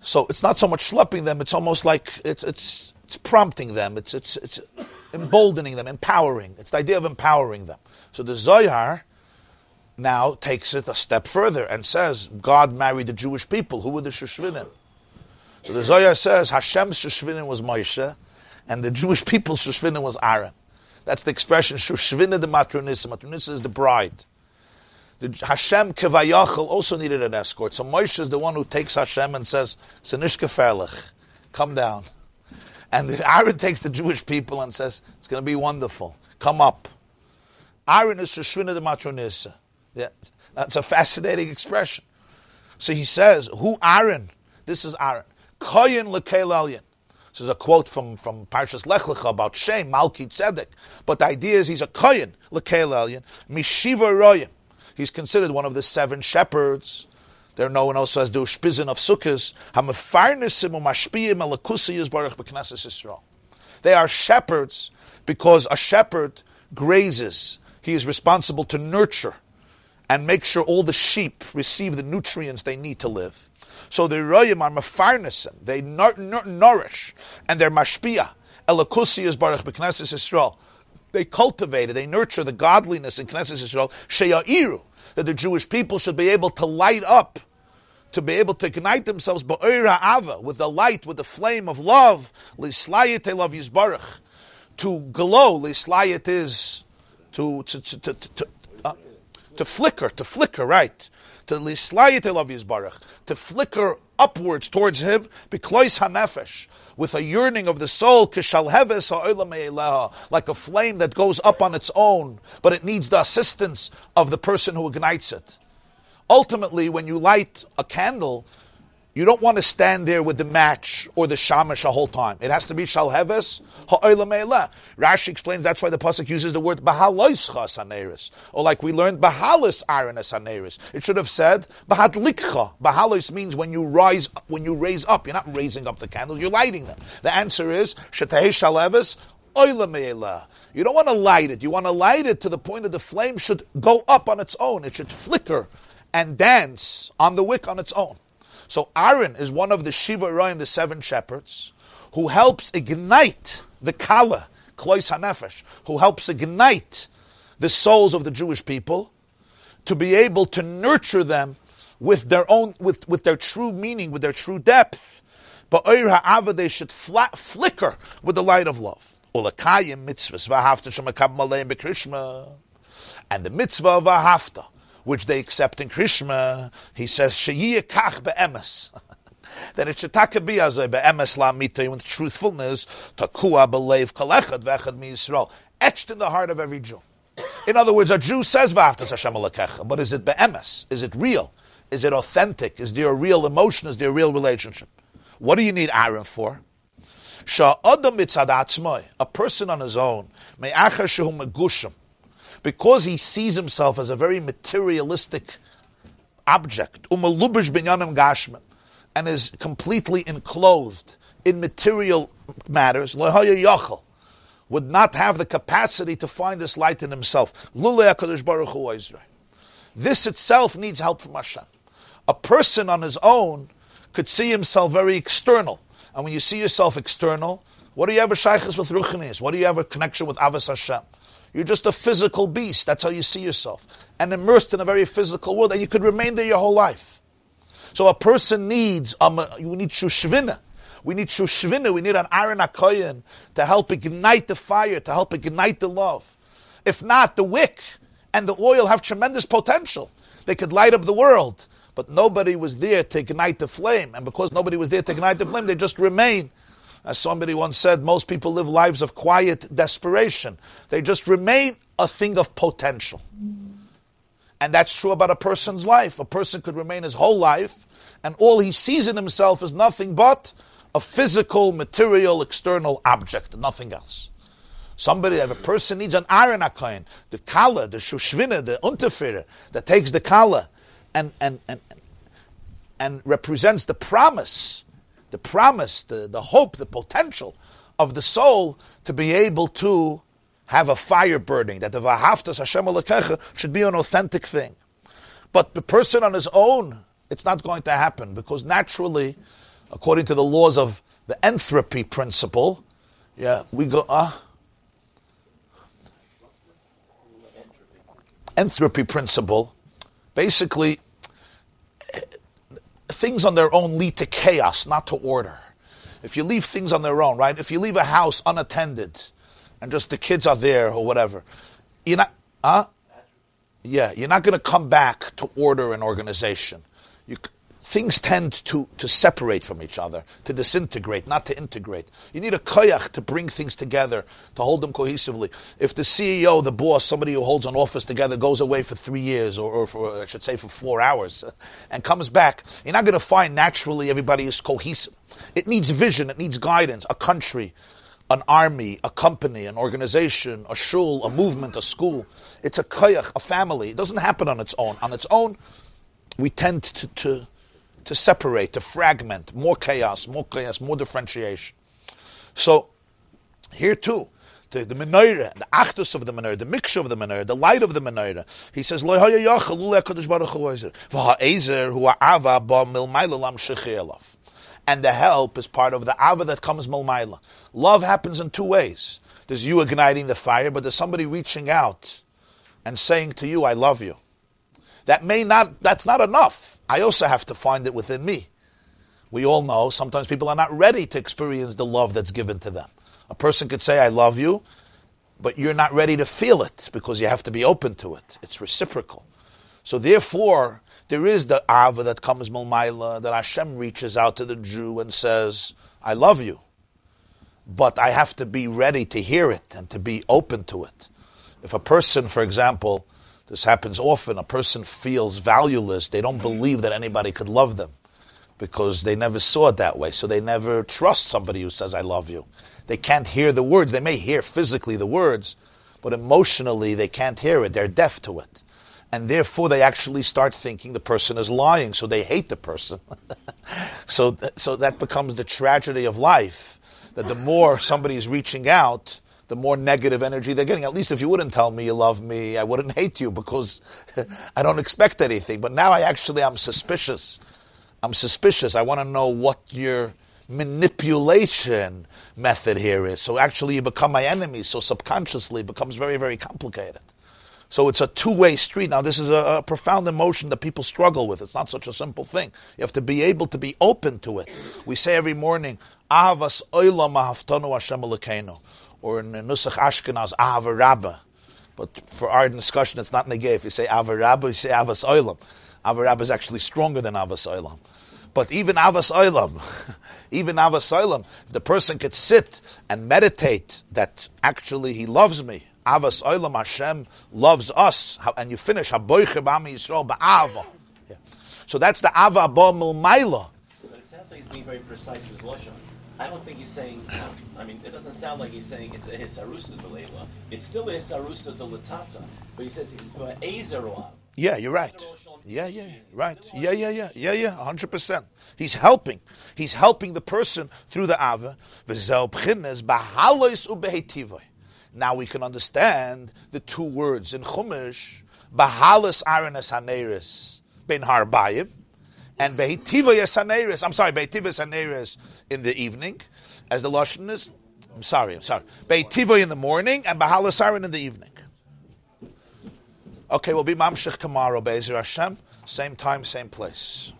So it's not so much schlepping them, it's almost like it's, it's, it's prompting them, it's, it's, it's emboldening them, empowering. It's the idea of empowering them. So the Zohar, now takes it a step further and says God married the Jewish people. Who were the Shushvinim? So the Zohar says Hashem's Shushvinim was Moshe, and the Jewish people's Shushvinim was Aaron. That's the expression Shushvina de Matronissa. Matronissa is the bride. The Hashem Kevayachal also needed an escort. So Moshe is the one who takes Hashem and says, Senishka Ferlich, come down. And Aaron takes the Jewish people and says, it's going to be wonderful. Come up. Aaron is Shushvina de Matronissa. Yeah, that's a fascinating expression. So he says, "Who Aaron? This is Aaron. Koyin lekel alien. This is a quote from, from Parshas Lech Lecha about Shem, Malki Tzedek. But the idea is he's a Koyin, Lekel Elyon, Mishiva Royim. He's considered one of the seven shepherds. They're known also as the Ushpizin of Sukkot. Umashpiyim alakusiyas baruch Yisrael. They are shepherds because a shepherd grazes. He is responsible to nurture and make sure all the sheep receive the nutrients they need to live. So the royim are mafarnisim. They nur- nur- nourish and they're mashpia. Elakusiyas baruch b'knesses Yisrael. They cultivate it. They nurture the godliness in Knesset Yisrael. Sheya'iru that the Jewish people should be able to light up, to be able to ignite themselves ava with the light, with the flame of love. Lislayit love yizbarach to glow. Lislayit is to to to to. to to flicker, to flicker, right? To lislayit love yizbarach, to flicker upwards towards him, beklois hanefesh, with a yearning of the soul, like a flame that goes up on its own, but it needs the assistance of the person who ignites it. Ultimately, when you light a candle, you don't want to stand there with the match or the shamash the whole time. It has to be shalheves ha'olam Rashi explains that's why the pasuk uses the word bahaloischa saneris, or like we learned bahalis Aaron saneris. It should have said bahadlikcha. Bahalis means when you rise, when you raise up. You're not raising up the candles; you're lighting them. The answer is shetei shalheves you don't want to light it. You want to light it to the point that the flame should go up on its own. It should flicker and dance on the wick on its own. So Aaron is one of the Shiva Roim, the seven shepherds, who helps ignite the Kala, Klois HaNefesh, who helps ignite the souls of the Jewish people to be able to nurture them with their own, with, with their true meaning, with their true depth. But Oir Ha'ava, they should flat, flicker with the light of love. Mitzvahs, bekrishma. And the mitzvah of which they accept in Krishma, he says, kach be'emes. <laughs> that it should take be as a be'emes la'mita, with truthfulness, takua belev kalechad v'echad mi Yisrael, etched in the heart of every Jew. In other words, a Jew says v'aftas Hashem alakecha, but is it be'emes? Is it real? Is it authentic? Is there a real emotion? Is there a real relationship? What do you need Aaron for? A person on his own, because he sees himself as a very materialistic object, umalubish binyanam gashman, and is completely enclosed in material matters, would not have the capacity to find this light in himself. This itself needs help from Hashem. A person on his own could see himself very external. And when you see yourself external, what do you have a shaykhs with ruchnis? What do you have a connection with Avos Hashem? You're just a physical beast. That's how you see yourself. And immersed in a very physical world, and you could remain there your whole life. So a person needs, um, you need shushvina. We need shushvina. We need an Aaron akoyan to help ignite the fire, to help ignite the love. If not, the wick and the oil have tremendous potential. They could light up the world. But nobody was there to ignite the flame. And because nobody was there to ignite the flame, they just remain as somebody once said, most people live lives of quiet desperation. They just remain a thing of potential. And that's true about a person's life. A person could remain his whole life, and all he sees in himself is nothing but a physical, material, external object, nothing else. Somebody, if a person needs an Aaron akain, the kala, the shushvina, the unterfere, that takes the kala and, and, and, and represents the promise the promise, the, the hope, the potential of the soul to be able to have a fire burning, that the Vahaftas Hashem Alekecha should be an authentic thing. But the person on his own, it's not going to happen because naturally, according to the laws of the entropy principle, yeah, we go, ah, uh, entropy principle, basically, things on their own lead to chaos, not to order. If you leave things on their own, right? If you leave a house unattended and just the kids are there or whatever, you're not, huh? Yeah, you're not going to come back to order an organization. You, things tend to, to separate from each other, to disintegrate, not to integrate. You need a koyach to bring things together, to hold them cohesively. If the CEO, the boss, somebody who holds an office together goes away for three years, or, or for, I should say for four hours, <laughs> and comes back, you're not going to find naturally everybody is cohesive. It needs vision, it needs guidance, a country, an army, a company, an organization, a shul, a movement, a school. It's a koyach, a family. It doesn't happen on its own. On its own, we tend to, to to separate, to fragment, more chaos, more chaos, more differentiation. So, here too, the, the menorah, the achdus of the menorah, the mixture of the menorah, the light of the menorah. He says, "Lo haya yachal ule hakadosh baruch hu oizer v'ha'ezer hu ha'ava ba milmayla lam shechielav." And the help is part of the ava that comes milmayla. Love happens in two ways. There's you igniting the fire, but there's somebody reaching out and saying to you, "I love you." That may not. That's not enough I also have to find it within me. We all know sometimes people are not ready to experience the love that's given to them. A person could say, I love you, but you're not ready to feel it because you have to be open to it. It's reciprocal. So therefore, there is the ava that comes milmaila, that Hashem reaches out to the Jew and says, I love you. But I have to be ready to hear it and to be open to it. If a person, for example, this happens often. A person feels valueless. They don't believe that anybody could love them because they never saw it that way. So they never trust somebody who says, I love you. They can't hear the words. They may hear physically the words, but emotionally they can't hear it. They're deaf to it. And therefore they actually start thinking the person is lying, so they hate the person. <laughs> so, so that becomes the tragedy of life, that the more somebody is reaching out, the more negative energy they're getting. At least if you wouldn't tell me you love me, I wouldn't <laughs> hate you because <laughs> I don't expect anything. But now I actually I'm suspicious. I'm suspicious. I want to know what your manipulation method here is. So actually you become my enemy. So subconsciously it becomes very, very complicated. So it's a two-way street. Now this is a, a, profound emotion that people struggle with. It's not such a simple thing. You have to be able to be open to it. We say every morning, Avas oilam mahaftanu Hashem or in Nusach Ashkenaz, Ahava Rabbah. But for our discussion, it's not negay. If you say Ahava Rabbah, you say Avas Oilam. Ahava Rabbah is actually stronger than Avas Oilam. But even Avas Oilam, <laughs> even Avas Oilam, the person could sit and meditate that actually he loves me, Avas Oilam Hashem loves us, and you finish Haboiche B'Ami Yisrael Ba'ava. So that's the Ava Abba Milmaila. But it sounds like he's being very precise with Lashon. I don't think he's saying. I mean, it doesn't sound like he's saying it's a hisarusa Leila. It's still a hisarusa to Latata, but he says he's for Ezeroa. Yeah, you're right. Yeah, yeah, right. Yeah, yeah, yeah, yeah, yeah, hundred percent. He's helping. He's helping the person through the ava. Now we can understand the two words in Chumash: Bahalas Aranas Haneris Ben Harbayim and Behitiva Yasaneris. I'm sorry, Behitiva Yasaneris in the evening, as the Lashon is. I'm sorry, I'm sorry. Behitiva in the morning and Bahalasarin in the evening. Okay, we'll be Mamshech tomorrow, Be'ezer Hashem. Same time, same place.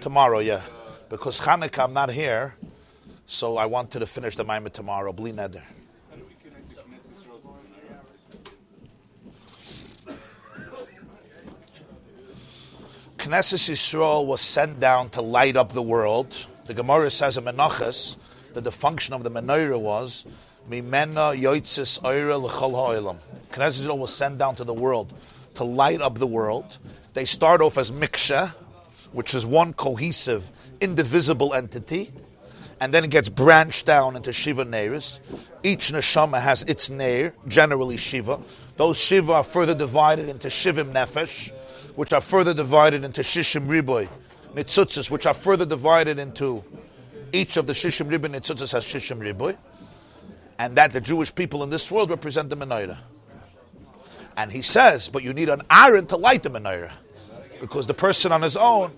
Tomorrow, yeah. Because Hanukkah, I'm not here, so I wanted to finish the Maimah tomorrow, Bli Neder. Knesset Yisrael was sent down to light up the world. The Gemara says in Menachas that the function of the menorah was Mimena Yoitzis Oira L'chol Ha'olam. Knesset Yisrael was sent down to the world to light up the world. They start off as Miksha, which is one cohesive, indivisible entity, and then it gets branched down into Shiva Neiris. Each neshama has its Neir, generally Shiva. Those Shiva are further divided into Shivim Nefesh, which are further divided into Shishim Riboy, Nitzutzis, which are further divided into each of the Shishim Riboy Nitzutzis has Shishim Riboy, and that the Jewish people in this world represent the Menorah. And he says, but you need an Aaron to light the Menorah, because the person on his own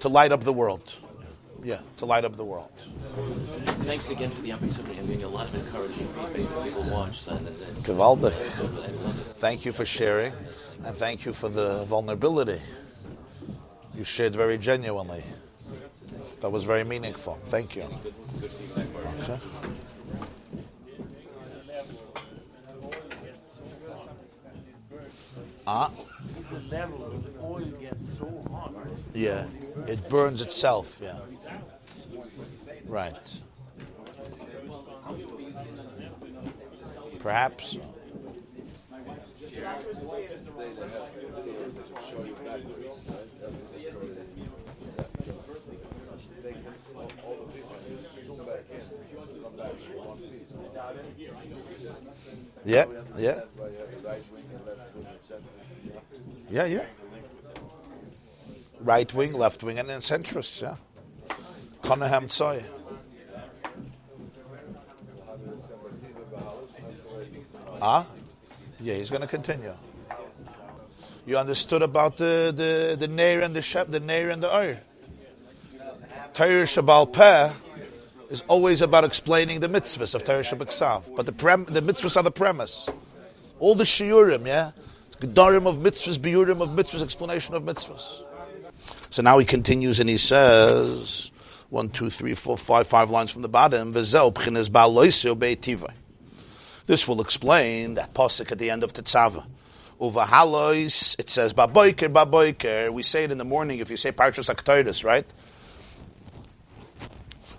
to light up the world. Yeah, to light up the world. Thanks again for the opportunity. I'm getting a lot of encouraging feedback when people watch. So Gewaldig. Thank you for sharing, and thank you for the vulnerability. You shared very genuinely. That was very meaningful. Thank you. Okay. Ah. the level where the oil gets so hot. Yeah, it burns itself. Yeah, right. Perhaps. Yeah, yeah. Yeah, yeah. Right wing, left wing, and then centrist, yeah. Conahem Tzoy. Ah? Yeah, he's going to continue. You understood about the the the Neir and the Shep, the Neir and the Oir. Torah Shabal Peh is always about explaining the mitzvahs of Torah Shabbat But the prem, the mitzvahs are the premise. All the shiurim, yeah? Gedarim of mitzvahs, biurim of mitzvahs, explanation of mitzvahs. So now he continues and he says, one, two, three, four, five, five lines from the bottom. This will explain that pasuk at the end of Tetzava. Uvahalois, it says, Baboiker, Baboiker. We say it in the morning if you say Parshas Aktoidus, right?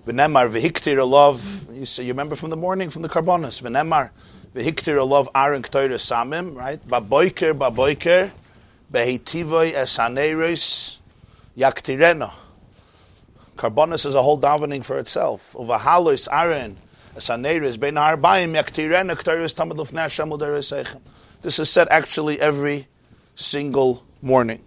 V'nemar, V'hiktir love. You say, you remember from the morning, from the Karbonis. V'nemar, V'hiktir love Aaron Ktoidus Samim, right? Baboiker, Baboiker, Behitivoi esaneros yaktirena. Karbonis is a whole davening for itself. Uvahalois Aaron, esaneros, Ben Harbaim, Yaktirena, Ktoidus Tamad Lufnei Hashem. This is said actually every single morning.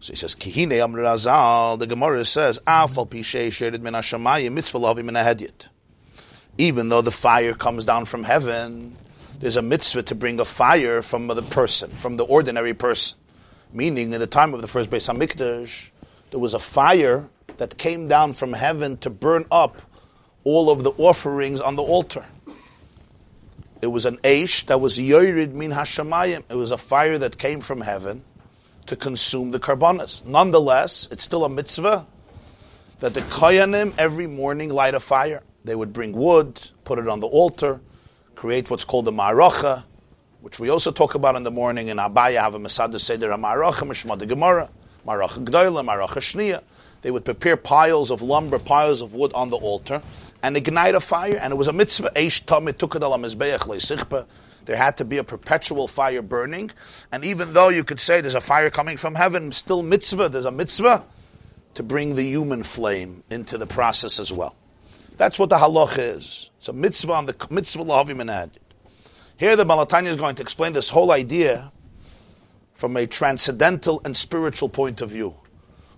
So he says, Kihine Amr Razal, the Gemara says, Afal Pishei Sherid Min Hashamayim Mitzvah Lavi Min Ahedyet. Even though the fire comes down from heaven, there's a mitzvah to bring a fire from the person, from the ordinary person. Meaning, in the time of the first Beis Hamikdash, there was a fire that came down from heaven to burn up all of the offerings on the altar. It was an Aish that was Yorid Min Hashamayim. It was a fire that came from heaven to consume the karbonas. Nonetheless, it's still a mitzvah that the Koyanim every morning light a fire. They would bring wood, put it on the altar, create what's called a maracha, which we also talk about in the morning. In Abaya, have a Masada Seder, a maracha, Mishma de Gemara, maracha Gdoila, maracha Shnia. They would prepare piles of lumber, piles of wood on the altar, and ignite a fire. And it was a mitzvah. There had to be a perpetual fire burning. And even though you could say there's a fire coming from heaven, still mitzvah, there's a mitzvah to bring the human flame into the process as well. That's what the halach is. It's a mitzvah on the mitzvah lahavim and Here the Balatanya is going to explain this whole idea from a transcendental and spiritual point of view.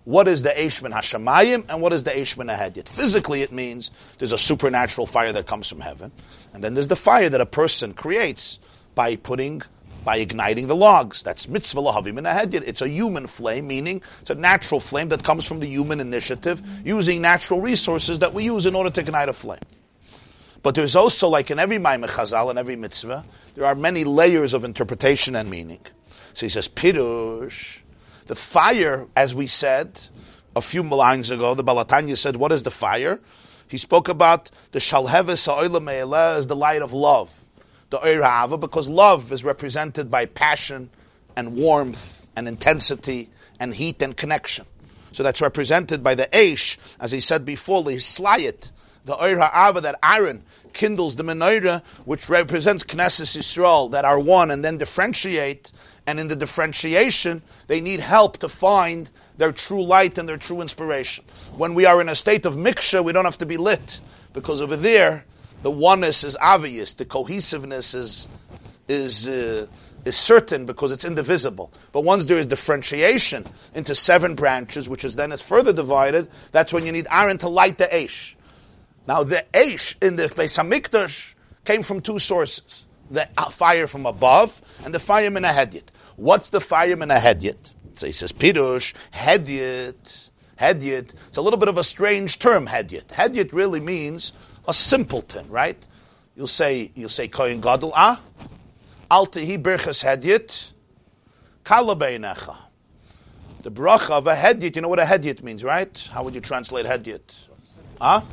What is the Eishman Hashemayim and what is the Eishman Ahedyet? Physically, it means there's a supernatural fire that comes from heaven, and then there's the fire that a person creates by putting, by igniting the logs. That's mitzvah lahavim and. It's a human flame, meaning it's a natural flame that comes from the human initiative, using natural resources that we use in order to ignite a flame. But there's also, like in every Maimah Chazal and every mitzvah, there are many layers of interpretation and meaning. So he says, Pirush, the fire, as we said a few lines ago, the Balatanya said, what is the fire? He spoke about the Shalheves Ha'olam as the light of love. The Oir because love is represented by passion and warmth and intensity and heat and connection. So that's represented by the Aish, as he said before, the Slayit, the Oir that Aaron kindles the menorah, which represents Knesset Yisrael, that are one and then differentiate and in the differentiation, they need help to find their true light and their true inspiration. When we are in a state of miksha, we don't have to be lit, because over there, the oneness is obvious, the cohesiveness is is uh, is certain because it's indivisible. But once there is differentiation into seven branches, which is then is further divided, that's when you need Aaron to light the Aish. Now the Aish in the Beis Hamikdash came from two sources: the fire from above and the fire in a hedyet. What's the fire in a hedyet? So he says, Pirush, hedyet, hedyet. It's a little bit of a strange term, hedyet. Hedyet really means a simpleton, right? You'll say, you'll say, Kohen Gadol, ah? Altehi berches hedyet, kalabeinecha. The bracha of a hedyet, you know what a hedyet means, right? How would you translate hedyet? Ah?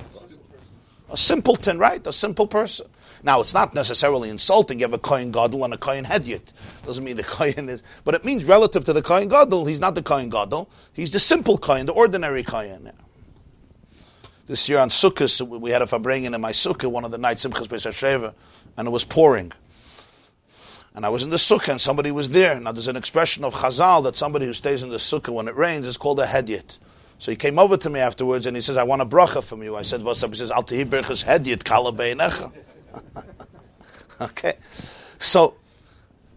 A simpleton, right? A simple person. Now, it's not necessarily insulting. You have a Kohen Gadol and a Kohen Hedyot. Doesn't mean the <laughs> Kohen is, but it means relative to the Kohen Gadol, he's not the Kohen Gadol. He's the simple Kohen, the ordinary Kohen. This year on Sukkot, we had a Farbrengen in my Sukkah, one of the nights, Simchas HaSheva, and it was pouring. And I was in the Sukkah and somebody was there. Now there's an expression of Chazal that somebody who stays in the Sukkah when it rains is called a Hedyot. So he came over to me afterwards and he says, I want a bracha from you. I said, what's up? He says, Al tehi berchas Hedyot kala beinecha. <laughs> okay. So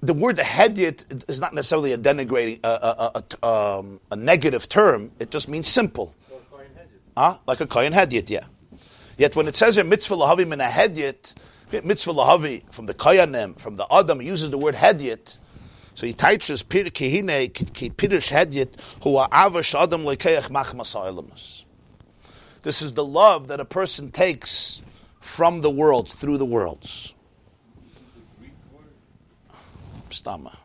the word Hedyot is not necessarily a denigrating, a, a, a, um, a negative term. It just means simple. Huh? Like a kohen hedyot, yeah. Yet when it says here mitzvah lahavi min a hedyot, mitzvah lahavi from the koyanim, from the adam, he uses the word hedyot. So he teaches pir kihine ki pirish hedyot hu avash adam lekeach machmas This is the love that a person takes from the worlds, through the worlds. Stama.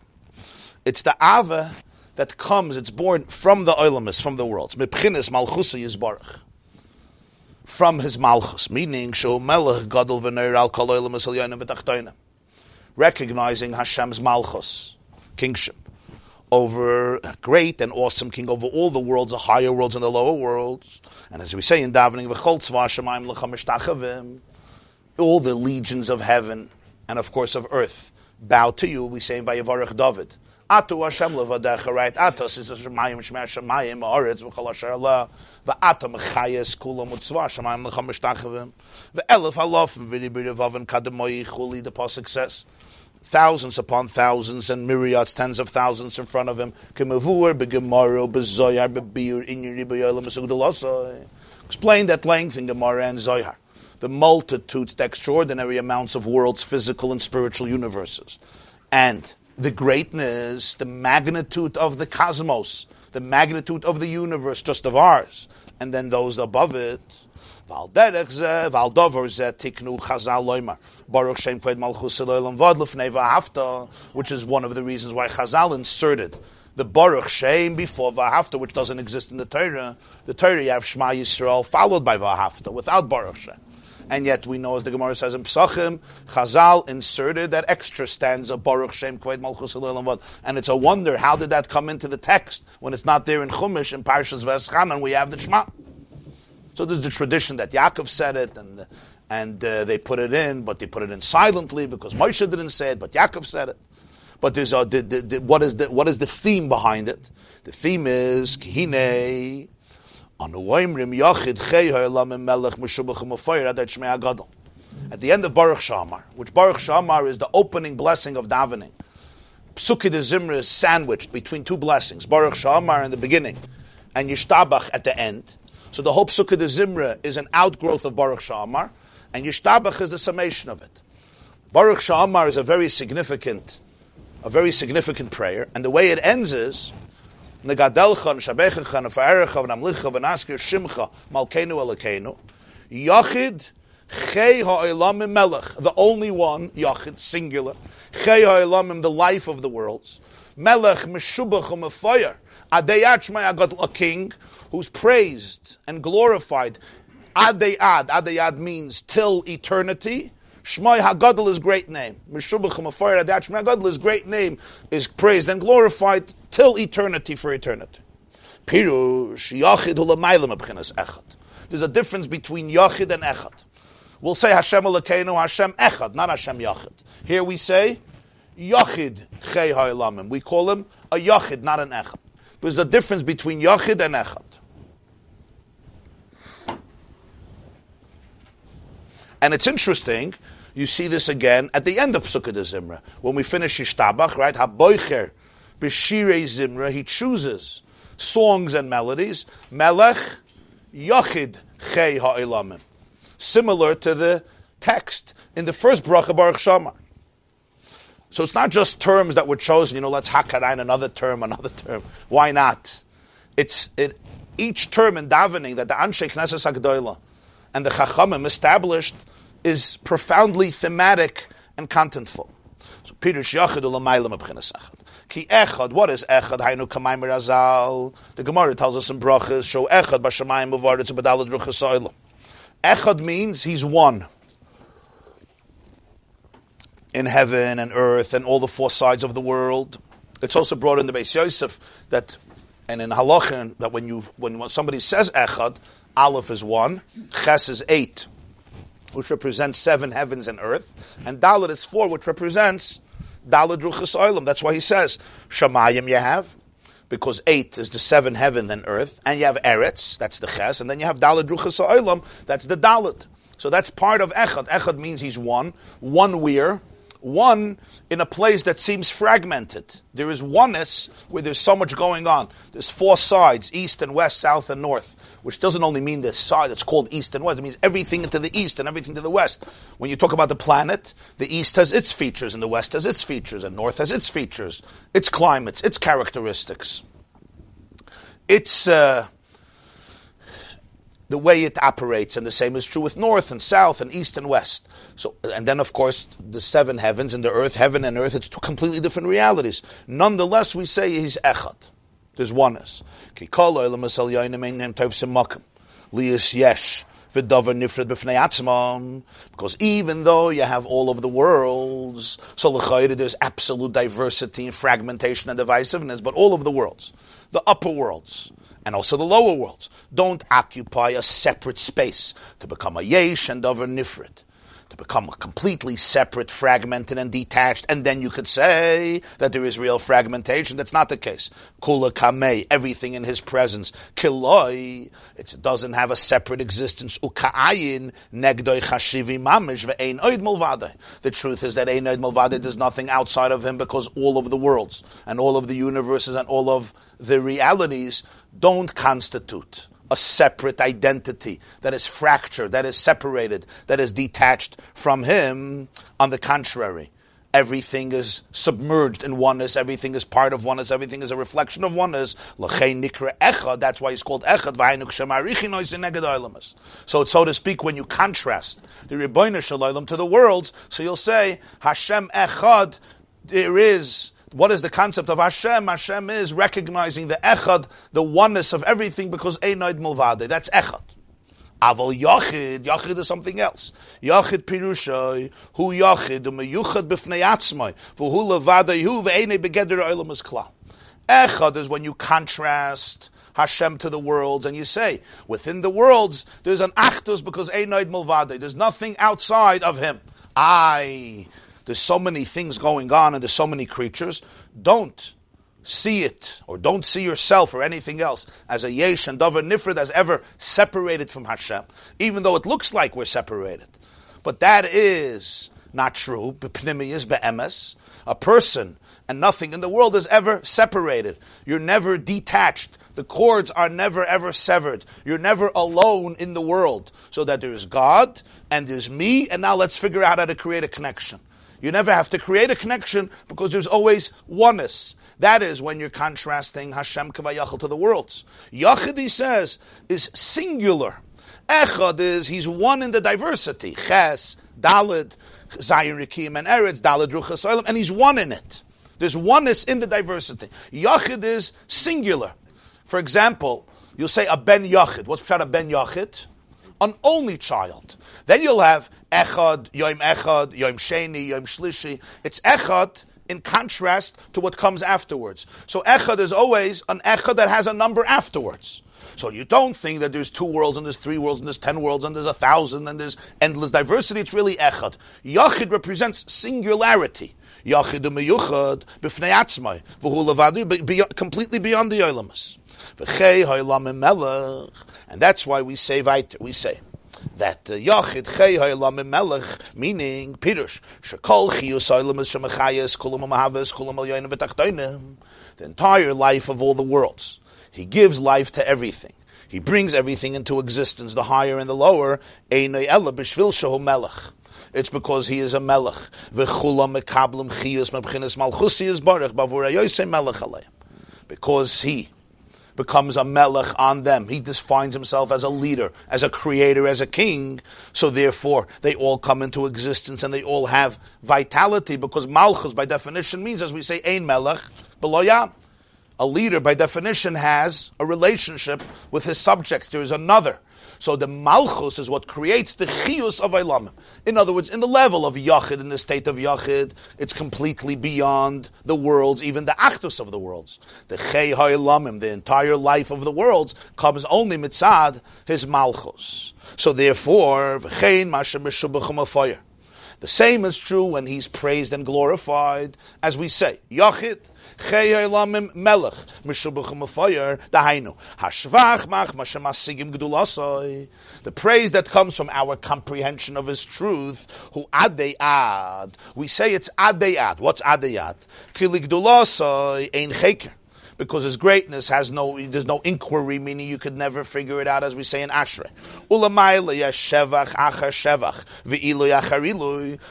It's the ava that comes, it's born from the oilamus, from the worlds. Mepchinis malchusa yizbarach. From his malchus, meaning shu melech gadol v'neir al kol oilamus al v'tachtoina. Recognizing Hashem's malchus, kingship, over uh, great and awesome king over all the worlds, the higher worlds and the lower worlds. And as we say in davening, all the legions of heaven and of course of earth bow to you. We say in Vayavarach David. Atu Hashem levadecha, right? Atos is Shemayim, Shmer Shemayim, Haaretz, v'chol asher Allah, v'ata mechayes kula mutzvah, Shemayim lecha mishtachavim, v'elef halofim, v'ribirivavim kademoyi chuli, the Pasuk says, thousands upon thousands and myriads, tens of thousands in front of him, kemavur, begemaro, bezoyar, bebir, inyuri, beyolam, mesugdalosoi. Explain that length in Gemara and Zohar. The multitudes, the extraordinary amounts of worlds, physical and spiritual universes. And the greatness, the magnitude of the cosmos, the magnitude of the universe, just of ours, and then those above it. Baruch Shem Kved which is one of the reasons why Chazal inserted the Baruch Shem before Vahafta, which doesn't exist in the Torah. The Torah you have Shema Yisrael followed by Vahafta, without Baruch Shem and yet we know, as the Gemara says in Psachim, Chazal inserted that extra stanza, Baruch Shem Kved Malchus and it's a wonder, how did that come into the text when it's not there in Chumash, in Parshas Veschanan, we have the Shema. So there's the tradition that Yaakov said it, and and uh, they put it in, but they put it in silently because Moshe didn't say it, but Yaakov said it. But there's a, the, the, the, what is the what is the theme behind it? The theme is Kihine at the end of Baruch Shamar, which Baruch Shamar is the opening blessing of davening. Psuki de Zimra is sandwiched between two blessings, Baruch Shamar in the beginning, and Yishtabach at the end. So the whole Psuki de Zimra is an outgrowth of Baruch Shamar, and Yishtabach is the summation of it. Baruch Shamar is a very significant, a very significant prayer, and the way it ends is Negadelcha and Shabechacha and Fa'erecha and Amlicha and Askir Shimcha Malkeinu Elokenu. Yachid Chei Ha'olamim Melech, the only one, Yachid, singular. Chei Ha'olamim, the life of the worlds. Melech Meshubach U'Mefayar. Adeyach Agadol, a king who's praised and glorified. Adeyad, Adeyad means till eternity. Shmai Hagadol is great name. Meshubachim Afar Adat Shmai Hagadol is great name is praised and glorified till eternity for eternity. Pirush Yachid Hulamaylam Abchinas Echad. There's a difference between Yachid and Echad. We'll say Hashem Elokeinu, Hashem Echad, not Hashem Yachid. Here we say Yachid Chei Ha'ilamim. We call him a Yachid, not an Echad. There's a difference between Yachid and Echad. And it's interesting you see this again at the end of Sukkot Zimra. When we finish Yishtabach, right? Haboicher b'shirei Zimra, he chooses songs and melodies. Melech Yachid Chei Ha'ilamim. Similar to the text in the first bracha Baruch Shamar. So it's not just terms that were chosen, you know, let's hakarain another term, another term. Why not? It's it, each term in davening that the Anshe Knesset HaGedoyla and the Chachamim established is profoundly thematic and contentful. So Peter Shachad Ulamaylam Abchinas Echad. Ki Echad, what is Echad? Hainu Kamayim Razal. The Gemara tells us in Brachas, show Echad Bashamayim Uvaritz Badalad Ruchas Echad means he's one. In heaven and earth and all the four sides of the world. It's also brought in the Beis Yosef that, and in Halachin, that when you when somebody says Echad, Aleph is one, Ches is eight, which represents seven heavens and earth, and Dalit is four, which represents Dalit Ruchas Oilam. That's why he says Shamayim you have, because eight is the seven heaven and earth, and you have Eretz, that's the Ches, and then you have Dalit Ruchas Oilam, that's the Dalit. So that's part of Echad. Echad means he's one, one weir, one in a place that seems fragmented. There is oneness where there's so much going on. There's four sides, east and west, south and north, which doesn't only mean the side that's called east and west, it means everything to the east and everything to the west. When you talk about the planet, the east has its features and the west has its features and north has its features, its climates, its characteristics. Its uh, the way it operates, and the same is true with north and south and east and west. So, and then of course the seven heavens and the earth, heaven and earth, it's two completely different realities. Nonetheless, we say he's echad. There's oneness. Because even though you have all of the worlds, so there's absolute diversity and fragmentation and divisiveness, but all of the worlds, the upper worlds, and also the lower worlds, don't occupy a separate space to become a yesh and over nifrit to become completely separate, fragmented, and detached, and then you could say that there is real fragmentation. That's not the case. Kula kamei, everything in his presence. Kiloi, it doesn't have a separate existence. Uka'ayin, negdoi chashivi mamish, ve'ein oid mulvade. The truth is that ein oid mulvade, there's nothing outside of him because all of the worlds, and all of the universes, and all of the realities don't constitute a separate identity that is fractured, that is separated, that is detached from him. On the contrary, everything is submerged in oneness, everything is part of oneness, everything is a reflection of oneness. That's why it's called echad. So, so to speak, when you contrast the Rebbeinu Shalom to the worlds, so you'll say, Hashem echad, there is what is the concept of Hashem? Hashem is recognizing the echad, the oneness of everything, because einoid mulvade. That's echad. Aval yachid, yachid is something else. Yachid pirushay, hu yachid, umeyuchad b'fnei atzmai, v'hu levadai hu ve'enei begeder olam is klal. Echad is when you contrast Hashem to the worlds, and you say, within the worlds, there's an achdus because einoid mulvade. There's nothing outside of Him. I there's so many things going on and there's so many creatures. Don't see it or don't see yourself or anything else as a yesh and davar nifrid as ever separated from Hashem, even though it looks like we're separated. But that is not true. B'pnimiyas be'emes. A person and nothing in the world is ever separated. You're never detached. The cords are never ever severed. You're never alone in the world. So that there is God and there's me, and now let's figure out how to create a connection. You never have to create a connection because there's always oneness. That is when you're contrasting Hashem Kavayachal to the worlds. Yachid, he says, is singular. Echad is, he's one in the diversity. Ches, Dalid, Zion Rikim, and Eretz, Dalid, Ruchas, and he's one in it. There's oneness in the diversity. Yachid is singular. For example, you'll say a ben Yachid. What's a ben Yachid? An only child. Then you'll have Echad, Yom Echad, Yom Sheni, Yom Shlishi. It's Echad in contrast to what comes afterwards. So Echad is always an Echad that has a number afterwards. So you don't think that there's two worlds and there's three worlds and there's ten worlds and there's a thousand and there's endless diversity. It's really Echad. Yachid represents singularity. Yachid meyuchad b'fnei atzmai v'hu levadu completely beyond the olamas. And that's why we say. We say that uh, Yachid Chei Ha'elam Melech, meaning Pirush, Shekol Chiyus Ha'elam is Shemachayas, Kulam Mahavas, Kulam Al V'tachtoinim, the entire life of all the worlds. He gives life to everything. He brings everything into existence, the higher and the lower. It's because he is a melech. Because he, becomes a melech on them. He defines himself as a leader, as a creator, as a king. So therefore, they all come into existence and they all have vitality because malchus, by definition, means, as we say, ein melech beloyam. A leader, by definition, has a relationship with his subjects. There is another. So the malchus is what creates the chiyus of Eilamim. In other words, in the level of Yachid, in the state of Yachid, it's completely beyond the worlds, even the achdus of the worlds. The Chei Ha'Eilamim, the entire life of the worlds, comes only mitzad his malchus. So therefore, v'chein mashem. The same is true when he's praised and glorified, as we say, Yachid, Melech. The praise that comes from our comprehension of His truth, who ad. We say it's adei ad. What's adei ad? Kili Gdulasoi ein Cheker because his greatness has no, there's no inquiry, meaning you could never figure it out, as we say in Ashrei.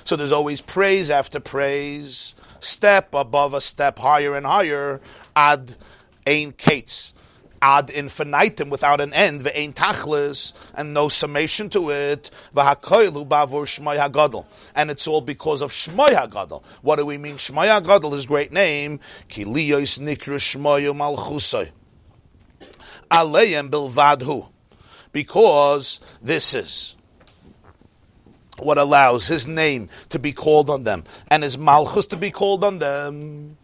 So there's always praise after praise, step above a step, higher and higher, ad ein kates ad infinitum without an end, ve'ein tachlis, and no summation to it, bavur hagadol. And it's all because of shmoy hagadol. What do we mean? Shmoy hagadol, his great name, ki liyos nikru shmoyu malchusay. Aleim bilvadhu. Because this is what allows his name to be called on them and his malchus to be called on them.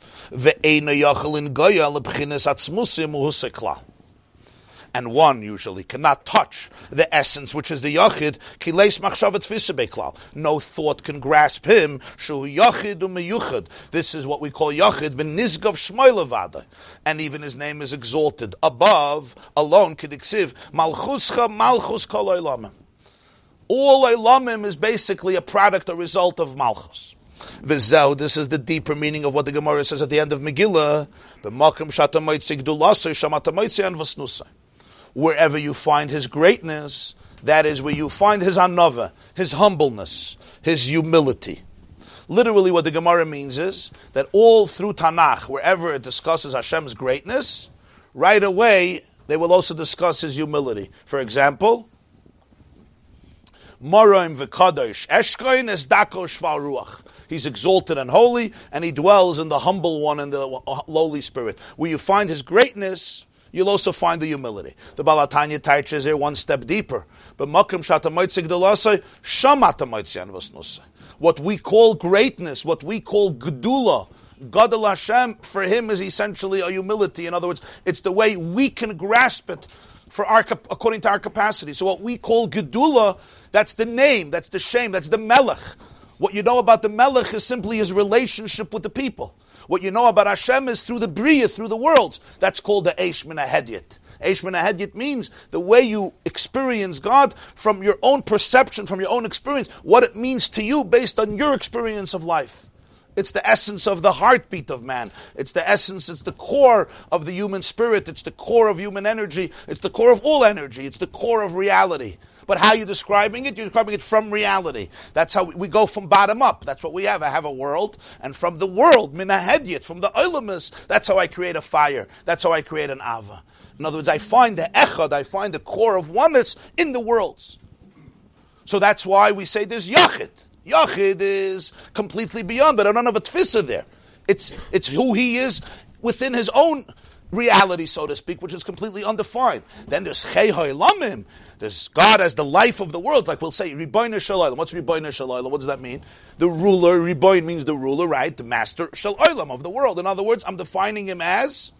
And one usually cannot touch the essence, which is the yachid. Kileis machshavet. No thought can grasp him. Shu yachid umeyuchad. This is what we call yachid. And even his name is exalted above alone. Kidiksiv malchuscha malchus kol. All olamim is basically a product, a result of malchus. V'zeu, this is the deeper meaning of what the Gemara says at the end of Megillah. And wherever you find his greatness, that is where you find his anova, his humbleness, his humility. Literally, what the Gemara means is that all through Tanakh, wherever it discusses Hashem's greatness, right away they will also discuss his humility. For example, Moraim v'kadosh eshkoin es dako ruach. He's exalted and holy, and he dwells in the humble one and the lowly spirit. Where you find his greatness, you'll also find the humility. The Balatanya teaches here one step deeper. But Makrim Shatamoitzik Delasai, Shamatamoitzian Vasnusai. What we call greatness, what we call Gedula, Gadol Hashem, for him is essentially a humility. In other words, it's the way we can grasp it for our, according to our capacity. So what we call Gedula, that's the name, that's the shame, that's the Melech. What you know about the Melech is simply his relationship with the people. What you know about Hashem is through the Bria, through the worlds. That's called the Eish Min Hedyet. Eish Min Hedyet means the way you experience God from your own perception, from your own experience, what it means to you based on your experience of life. It's the essence of the heartbeat of man. It's the essence, it's the core of the human spirit. It's the core of human energy. It's the core of all energy. It's the core of reality. But how are you describing it? You're describing it from reality. That's how we, we go from bottom up. That's what we have. I have a world, and from the world, minahedyet, from the olamus, that's how I create a fire. That's how I create an ava. In other words, I find the echad, I find the core of oneness in the worlds. So that's why we say there's yachid. Yachid is completely beyond, but I don't have a tfisa there. It's, it's who he is within his own reality, so to speak, which is completely undefined. Then there's Chei Lamim. There's God as the life of the world. Like we'll say, Riboin Shalaylam. What's Riboin Shalaylam? What does that mean? The ruler, Riboin means the ruler, right? The master Shalaylam of the world. In other words, I'm defining him as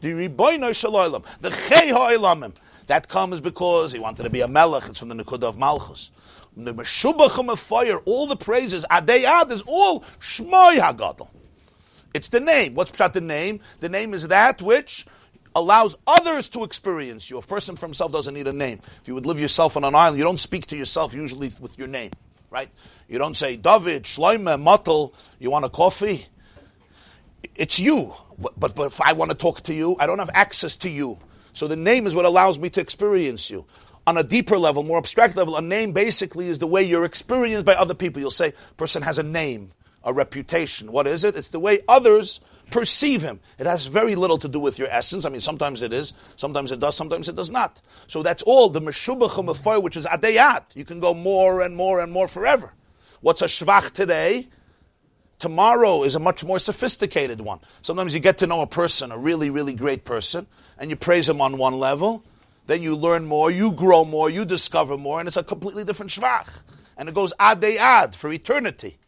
the Riboin Shalaylam. The Chei Lamim. That comes because he wanted to be a melech. It's from the Nekudah of Malchus. The Meshubachim of fire, all the praises, Adeyad is all Shmoy Hagadol. It's the name. What's pshat the name? The name is that which allows others to experience you. A person for himself doesn't need a name. If you would live yourself on an island, you don't speak to yourself usually with your name, right? You don't say, David, Shloime, Matel, you want a coffee? It's you. But, but, but if I want to talk to you, I don't have access to you. So the name is what allows me to experience you. On a deeper level, more abstract level, a name basically is the way you're experienced by other people. You'll say, person has a name a reputation. What is it? It's the way others perceive him. It has very little to do with your essence. I mean, sometimes it is, sometimes it does, sometimes it does not. So that's all the meshubachim of fire, which is adeyat. You can go more and more and more forever. What's a shvach today? Tomorrow is a much more sophisticated one. Sometimes you get to know a person, a really, really great person, and you praise him on one level. Then you learn more, you grow more, you discover more, and it's a completely different shvach. And it goes ad ad for eternity.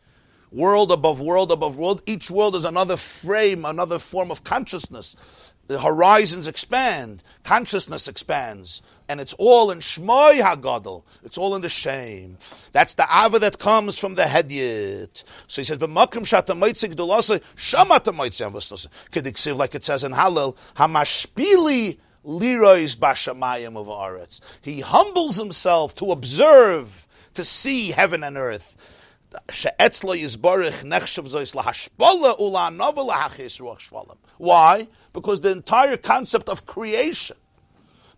World above world above world. Each world is another frame, another form of consciousness. The horizons expand, consciousness expands, and it's all in Shmoy Hagadol. It's all in the shame. That's the Ava that comes from the Hedyet. So he says, "B'makom shata moitzik dolasa shamata moitzik avosnos." Kediksiv, like it says in Hallel, Hamashpili lirois bashamayim of Aretz. He humbles himself to observe, to see heaven and earth. Why? Because the entire concept of creation,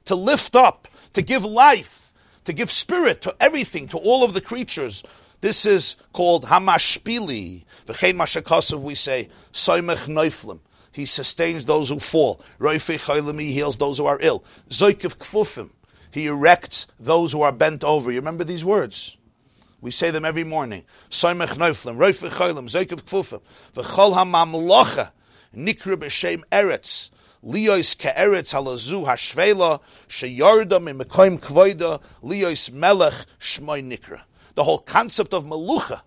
to lift up, to give life, to give spirit to everything, to all of the creatures, this is called hamashpili. V'chein mashakasav we say, soimech neuflim. He sustains those who fall. Chaylim, he heals those who are ill. Zoikiv kfufim. He erects those who are bent over. You remember these words? We say them every morning. Soimech neuflim, roifei chaylim, zoikiv kfufim. V'chol hamamlocha, nikra b'shem eretz. Liyos ke'eretz halazu hashvela, sheyarda mimekoim kvoida, liyos melech shmoy nikra. The whole concept of melucha,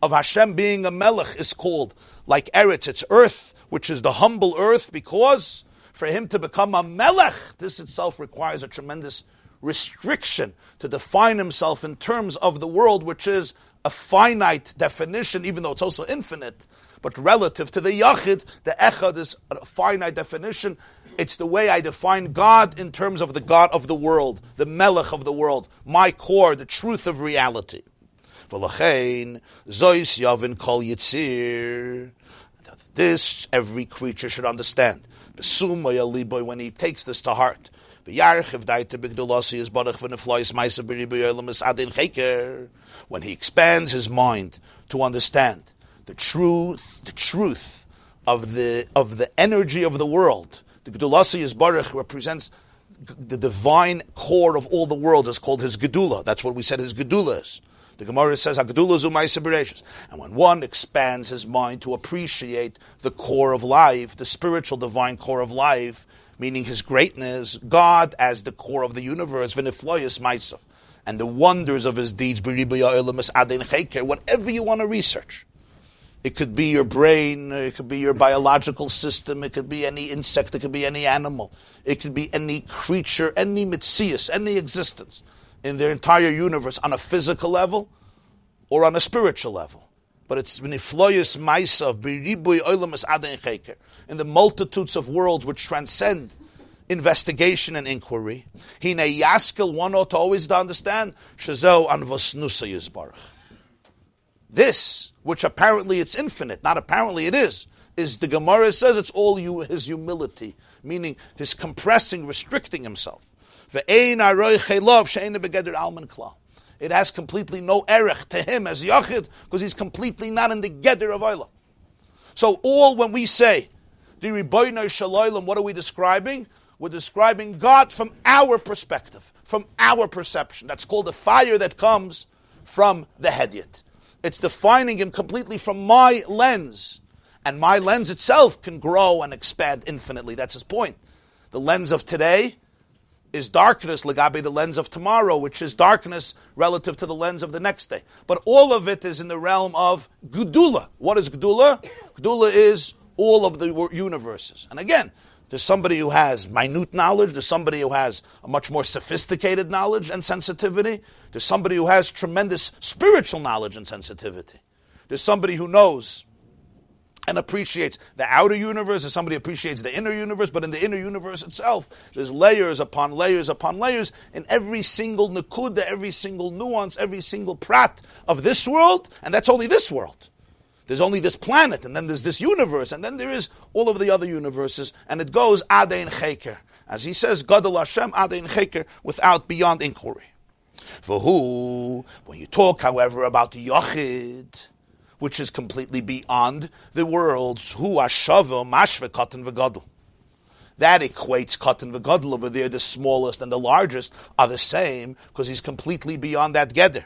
of Hashem being a melech, is called like eretz, it's earth, which is the humble earth, because for him to become a melech, this itself requires a tremendous restriction to define himself in terms of the world, which is a finite definition, even though it's also infinite. But relative to the Yachid, the Echad is a finite definition. It's the way I define God in terms of the God of the world, the Melech of the world, my core, the truth of reality. V'lachein, zois yavin kol yitzir. This every creature should understand. When he takes this to heart. When he expands his mind to understand the truth, the truth of the of the energy of the world. The Gedulasi is Baruch represents the divine core of all the world is called his Gedula. That's what we said his Gedula is. The Gemara says And when one expands his mind to appreciate the core of life, the spiritual divine core of life, meaning his greatness, God as the core of the universe, Vinifloyus Maisav, and the wonders of his deeds, whatever you want to research. It could be your brain, it could be your biological system, it could be any insect, it could be any animal, it could be any creature, any mitzias, any existence in their entire universe on a physical level or on a spiritual level. But it's in the multitudes of worlds which transcend investigation and inquiry. Hine yaskel one ought to always to understand shazel an vasnusa yizbarach. This, which apparently it's infinite, not apparently it is, is the Gemara says it's all you, his humility, meaning his compressing, restricting himself. It has completely no erech to him as Yachid, because he's completely not in the Geder of Olam. So all when we say, what are we describing? We're describing God from our perspective, from our perception. That's called the fire that comes from the Hedyot. It's defining him completely from my lens. And my lens itself can grow and expand infinitely. That's his point. The lens of today is darkness, legabe the lens of tomorrow, which is darkness relative to the lens of the next day. But all of it is in the realm of Gudula. What is Gudula? Gudula is all of the universes. And again, there's somebody who has minute knowledge. There's somebody who has a much more sophisticated knowledge and sensitivity. There's somebody who has tremendous spiritual knowledge and sensitivity. There's somebody who knows and appreciates the outer universe, there's somebody appreciates the inner universe, but in the inner universe itself, there's layers upon layers upon layers in every single nakuda, every single nuance, every single prat of this world, and that's only this world. There's only this planet, and then there's this universe, and then there is all of the other universes, and it goes Adein Cheker. As he says, Gadol Hashem Adein Cheker, without beyond inquiry. For who, when you talk, however, about the Yochid, which is completely beyond the worlds, who Ashava Mashve Katan V'Gadol. That equates Katan V'Gadol over there, the smallest and the largest are the same, because he's completely beyond that Geder.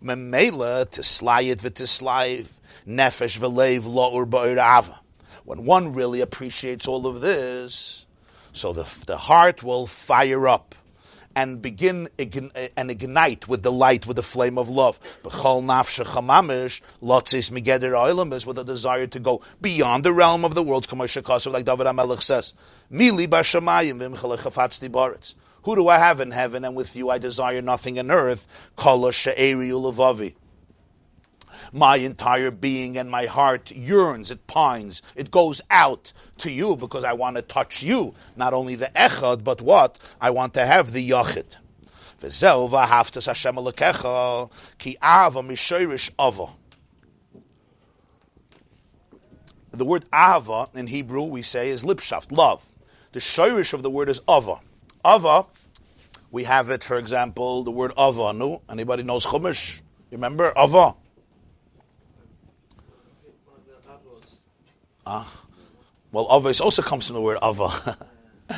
Memela Tislayit V'Tislayv nefesh v'leiv lo'ur ba'ir ava. When one really appreciates all of this, So the, the heart will fire up and begin and ignite with the light, with the flame of love. With a desire to go beyond the realm of the worlds, like David HaMelech says. Who do I have in heaven, and with you I desire nothing in earth? My entire being and my heart yearns, it pines, it goes out to you because I want to touch you. Not only the echad, but what? I want to have the yachid. The word ava in Hebrew we say is lipshaft, love. The shayrish of the word is ava. Ava, we have it, for example, the word ava. No, anybody knows chumash? Remember ava? Ah, well, avos also comes from the word ava. <laughs>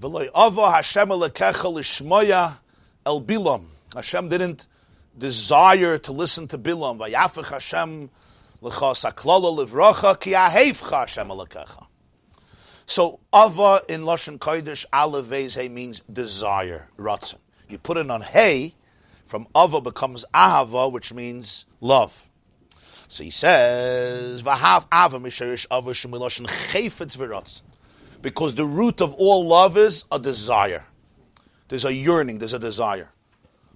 V'loy ava Hashem alekecha lishmoya el bilam. Hashem didn't desire to listen to Bilam. Vayafich Hashem lecha saklala livracha ki ahevcha Hashem alekecha. So ava in lashon kodesh aleph he means desire, ratzon. You put it on hey, from ava becomes ahava, which means love. So he says, "Vahav ava chayfetz v'ratz," because the root of all love is a desire. There's a yearning. There's a desire.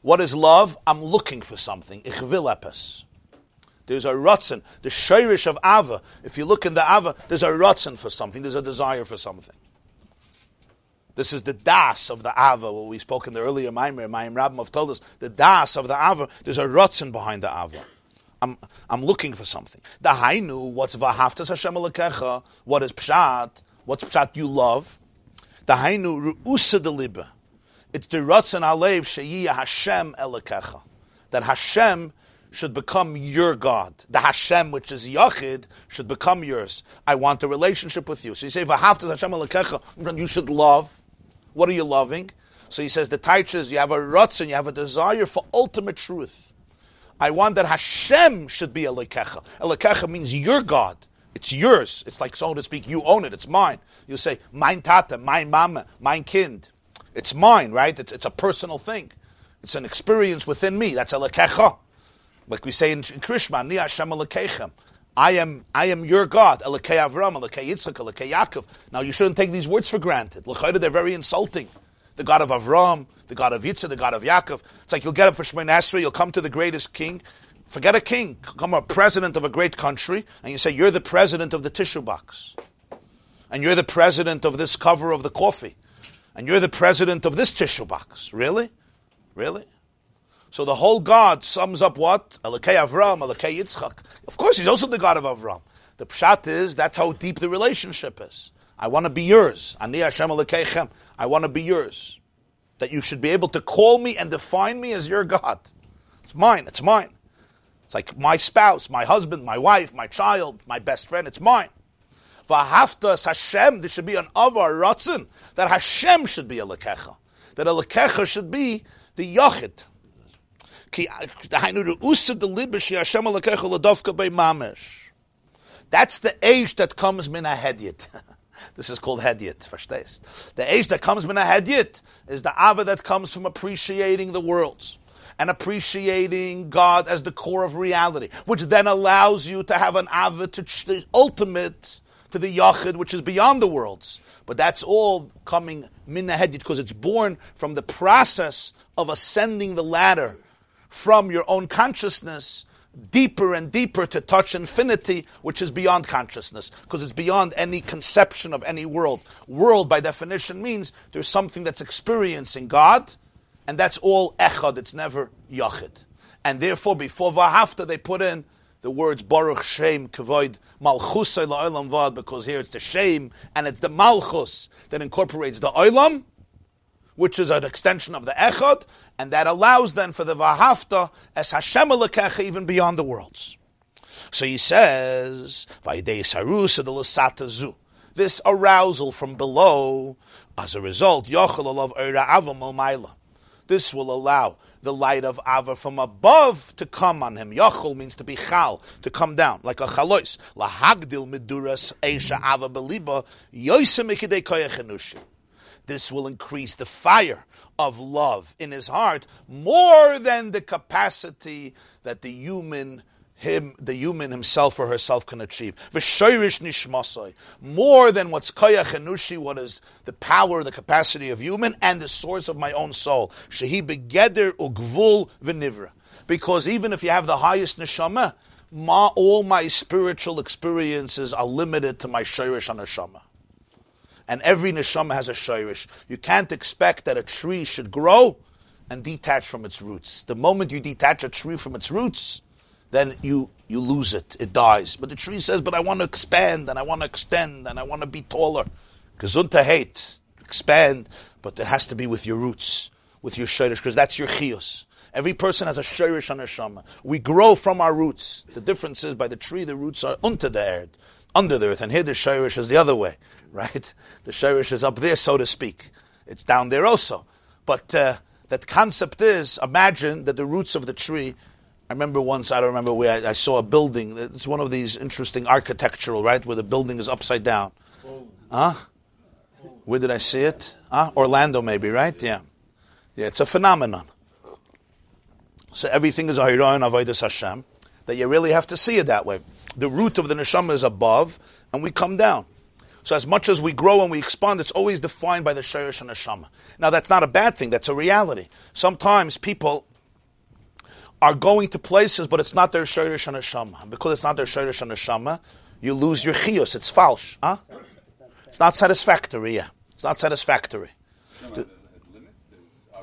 What is love? I'm looking for something. Ich will epis. There's a rutzen. The shirish of ava. If you look in the ava, there's a rutzen for something. There's a desire for something. This is the das of the ava. What we spoke in the earlier Maimer, Maim Rabbim told us the das of the ava. There's a rutzen behind the ava. I'm, I'm looking for something. The hainu, what's vahaftas Hashem alekecha? What is pshat? What's pshat you love? The hainu ru'usa deliba. It's the ratzon alev sheyi Hashem alekecha. That Hashem should become your God. The Hashem, which is Yachid, should become yours. I want a relationship with you. So you say, v'haftas Hashem alekecha, you should love. What are you loving? So he says, the taichas, you have a ratzon, you have a desire for ultimate truth. I want that Hashem should be Elikecha. Elikecha means your God. It's yours. It's like, so to speak, you own it. It's mine. You say, mine tata, mine mama, mine kind. It's mine, right? It's, it's a personal thing. It's an experience within me. That's Elikecha. Like we say in, in Krishma, Ni Hashem Elikechem. I am, I am your God. Elikei Avram, Elikei Yitzchak, Elikei Yaakov. Now you shouldn't take these words for granted. L'chayda, they're very insulting the God of Avram, the God of Yitzhak, the God of Yaakov. It's like you'll get up for Shemay Esrei, you'll come to the greatest king. Forget a king, come a president of a great country, and you say, you're the president of the tissue box. And you're the president of this cover of the coffee. And you're the president of this tissue box. Really? Really? So the whole God sums up what? Elokei Avram, Elokei Yitzchak. Of course, he's also the God of Avram. The pshat is, that's how deep the relationship is. I want to be yours. Hashem. I want to be yours. That you should be able to call me and define me as your God. It's mine. It's mine. It's like my spouse, my husband, my wife, my child, my best friend. It's mine. Vahaftas Hashem. There should be an avar ratzin that Hashem should be a lekecha. That a lekecha should be the yachid. That's the age that comes min a hedyet. <laughs> This is called hedyet, verstehst? The age that comes from a hedyet is the ava that comes from appreciating the worlds and appreciating God as the core of reality, which then allows you to have an ava to the ultimate, to the yachid, which is beyond the worlds. But that's all coming min hedyet because it's born from the process of ascending the ladder from your own consciousness deeper and deeper to touch infinity, which is beyond consciousness, because it's beyond any conception of any world. World, by definition, means there's something that's experiencing God, and that's all echad, it's never yachid. And therefore, before vahafta, they put in the words Baruch Shem Kavoid Malchusay La'olam Vad, because here it's the Shem, and it's the Malchus that incorporates the Olam, which is an extension of the Echad, and that allows then for the Vahafta as Hashem Alekecha even beyond the worlds. So he says, this arousal from below, as a result, This will allow the light of Ava from above to come on him. Yachol means to be chal, to come down, like a chalois. Lahagdil miduras eisha Ava beliba, enushi. This will increase the fire of love in his heart more than the capacity that the human him, the human himself or herself can achieve. V'shoirish nishmasoi. More than what's koyach enushi, what is the power, the capacity of human, and the source of my own soul. Shehi begeder ugvul v'nivra. Because even if you have the highest neshama, ma, all my spiritual experiences are limited to my shirish on neshama. And every neshama has a shirish. You can't expect that a tree should grow and detach from its roots. The moment you detach a tree from its roots, then you you lose it. It dies. But the tree says, "But I want to expand, and I want to extend, and I want to be taller." Gesundheit, hate, expand, but it has to be with your roots, with your shirish, because that's your chiyus. Every person has a shirish on their shama. We grow from our roots. The difference is by the tree, the roots are under the earth, under the earth, and here the shirish is the other way, right? The shirish is up there, so to speak. It's down there also. But uh, that concept is, imagine that the roots of the tree I remember once, I don't remember where, I, I, saw a building. It's one of these interesting architectural, right, where the building is upside down. Huh? Where did I see it? Huh? Orlando, maybe, right? Yeah. Yeah, it's a phenomenon. So everything is Ahiron Avodas Hashem, that you really have to see it that way. The root of the neshama is above, and we come down. So as much as we grow and we expand, it's always defined by the shirish and neshama. Now that's not a bad thing, that's a reality. Sometimes people are going to places, but it's not their shirish and neshama. Because it's not their shirish and neshama, you lose your chiyus. It's false. Huh? It's not satisfactory. Yeah, it's not satisfactory. The,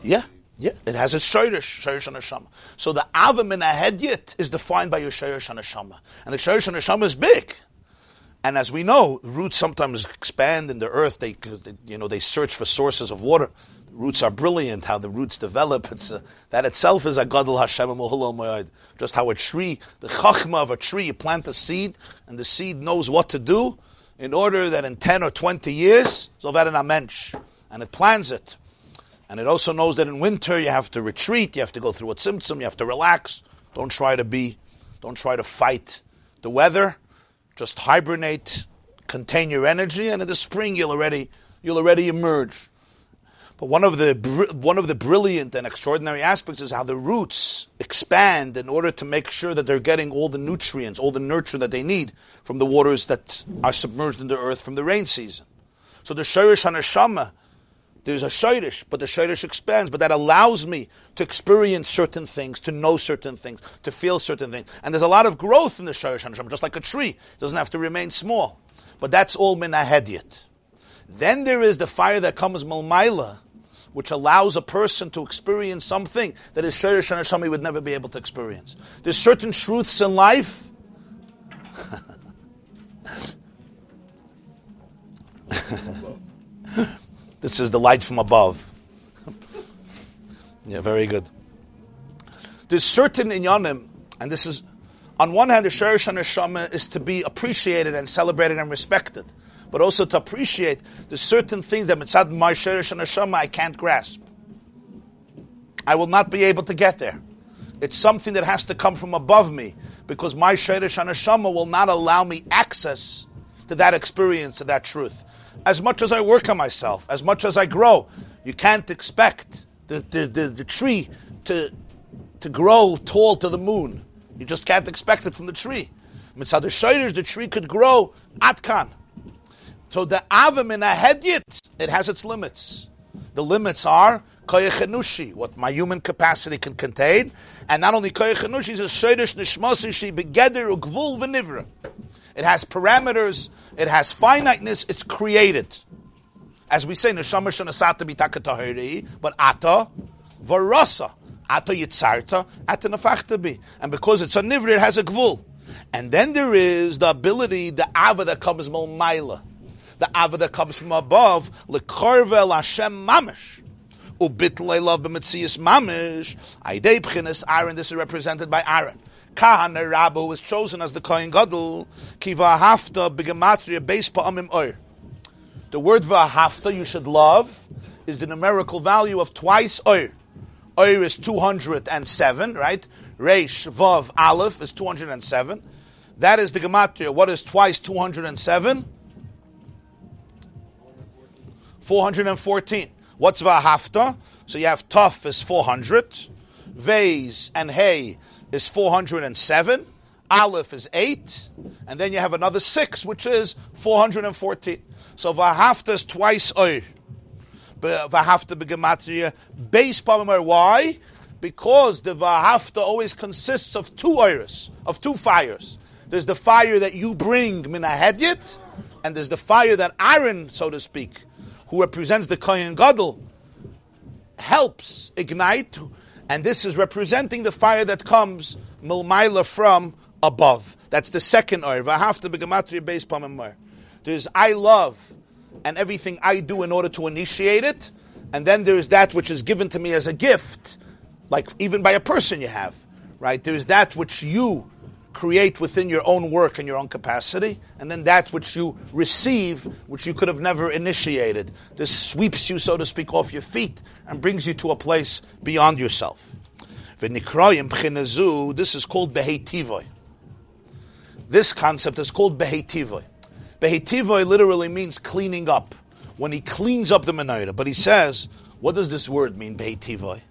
yeah, yeah, it has its shirish, shirish and neshama. So the avim in a hedyet is defined by your shirish and neshama, and the shirish and neshama is big. And as we know, roots sometimes expand in the earth. They, they, you know, they search for sources of water roots are brilliant, how the roots develop. It's a, that itself is a gadol Hashem mo'ed. Just how a tree, the chachma of a tree, you plant a seed, and the seed knows what to do in order that in 10 or 20 years, in a and it plans it. And it also knows that in winter you have to retreat, you have to go through a symptom, you have to relax. Don't try to be, don't try to fight the weather. Just hibernate, contain your energy, and in the spring you'll already, you'll already emerge. But one of the one of the brilliant and extraordinary aspects is how the roots expand in order to make sure that they're getting all the nutrients, all the nurture that they need from the waters that are submerged in the earth from the rain season. So the shirish haneshama, there's a shirish, but the shirish expands, but that allows me to experience certain things, to know certain things, to feel certain things. And there's a lot of growth in the shirish haneshama, just like a tree. It doesn't have to remain small. But that's all minahediyat. Then there is the fire that comes malmaila, which allows a person to experience something that his Shirish and Hashem would never be able to experience. There's certain truths in life. <laughs> this is the light from above. <laughs> yeah, very good. There's certain inyanim, and this is, on one hand, the Shirish and is to be appreciated and celebrated and respected but also to appreciate the certain things that mitzad my sherish and I can't grasp. I will not be able to get there. It's something that has to come from above me because my sherish and will not allow me access to that experience, to that truth. As much as I work on myself, as much as I grow, you can't expect the, the, the, the tree to, to grow tall to the moon. You just can't expect it from the tree. Mitzad the the tree could grow atkan. So the avim in a hedyet, it has its limits. The limits are koyechenushi, what my human capacity can contain, and not only koyechenushi, it's a shaydish nishmasi she begeder ugvul v'nivra. It has parameters, it has finiteness, it's created. As we say, neshama shanasata bitakatahiri, but ata varasa. Ata yitzarta, ata nafachta bi. And because it's a nivra, it has a gvul. And then there is the ability, the ava that comes maila the ava that comes from above, lekarvel Hashem mamish. Ubitlei love b'metzias mamish. Aidei b'chinas Aaron, this is represented by Aaron. Kahana Rabu was chosen as the Kohen Gadol. Kiva hafta b'gematria beis pa'amim oir. The word v'ahafta, you should love, is the numerical value of twice oir. Oir is 207, right? Reish, Vav, Aleph is 207. That is the Gematria. What is twice 207? 414. What's Vahafta? So you have Tuf is 400. Vase and Hey is 407. Aleph is 8. And then you have another 6, which is 414. So Vahafta is twice Oir. Vahafta begematria base Pamamar. Why? Because the Vahafta always consists of two iris, of two fires. There's the fire that you bring minahedyet, and there's the fire that Aaron, so to speak, who represents the Kohen Gadol, helps ignite, and this is representing the fire that comes milmaila from above. That's the second oir. Vahafta begematria base Pamamar. There's I love and everything I do in order to initiate it. And then there's that which is given to me as a gift, like even by a person you have, right? There's that which you create within your own work and your own capacity, and then that which you receive, which you could have never initiated. This sweeps you, so to speak, off your feet and brings you to a place beyond yourself. This is called behetivoy. This concept is called behetivoy. Behetivoy literally means cleaning up. When he cleans up the menorah. But he says, what does this word mean, Behetivoy?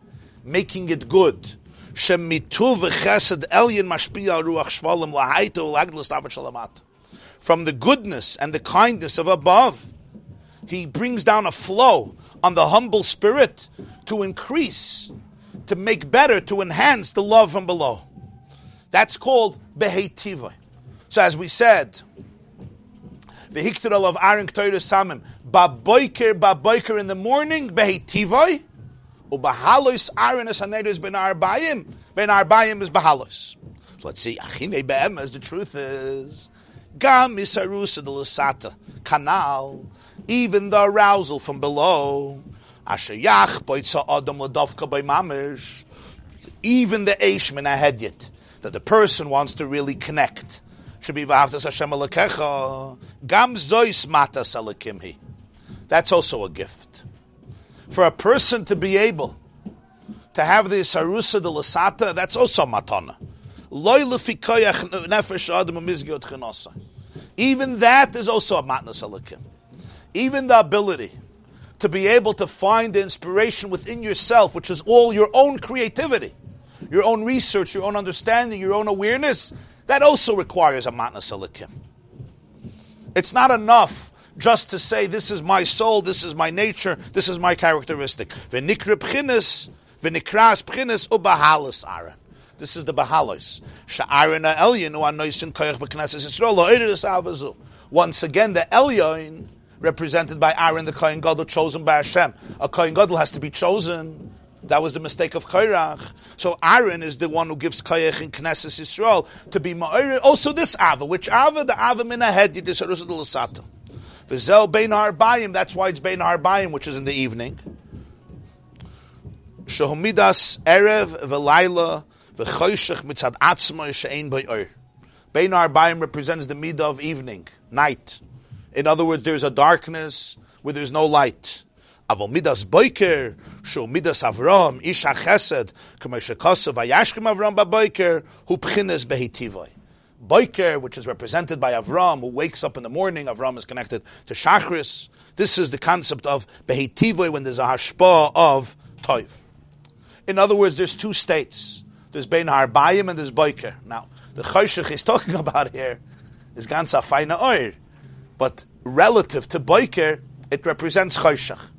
Making it good. From the goodness and the kindness of above, he brings down a flow on the humble spirit to increase, to make better, to enhance the love from below. That's called Behetivoy. So as we said, of Aaron Ktoiru Samim. Baboiker, baboiker in the morning, behetivoy. Ubahalois Aaron is Haneris ben Arbayim. Ben Arbayim is Bahalos. So let's see. Achine be'em, as the truth is. Gam isarusa de lasata. Canal. Even the arousal from below. Asher yach boitza adam ladovka by mamish. Even the eish min That the person wants to really connect should be v'avtas Hashem alakecha. Gam zois matas alakimhi. That's also a gift. For a person to be able to have the sarusa de lasata, that's also matana. Even that is also a matnas alakim. Even the ability to be able to find the inspiration within yourself, which is all your own creativity, your own research, your own understanding, your own awareness, that also requires a matnas alikim. It's not enough just to say, this is my soul, this is my nature, this is my characteristic. This is the bahalos. Koyach. Once again, the elyon, represented by Aaron, the Kohen Gadol, chosen by Hashem. A Kohen Gadol has to be chosen that was the mistake of Kairach. So Aaron is the one who gives Kayach in Knesset Yisrael to be Ma'ir. Also this Ava, which Ava, the Ava min ahead, Yidisarus Lasata. Vizel Bein Harbayim, that's why it's Bein Harbayim, which is in the evening. Shehomidas Erev Velaila V'choshech Mitzad Atzma She'ein Be'or. Bein Harbayim represents the midah of evening, night. In other words, there's a darkness where there's no light. Aval midas boiker, shu midas Avram, isha chesed, kama shekosa vayashkim Avram ba-boiker, hu pchines behitivoy. Boiker, which is represented by Avram, who wakes up in the morning, Avram is connected to Shachris. This is the concept of behitivoy when there's a hashpa of toiv. In other words, there's two states. There's Bein Harbayim and there's Boiker. Now, the Choshech he's talking <laughs> about here is Gansa Feina Oir. But relative to Boiker, it represents Choshech.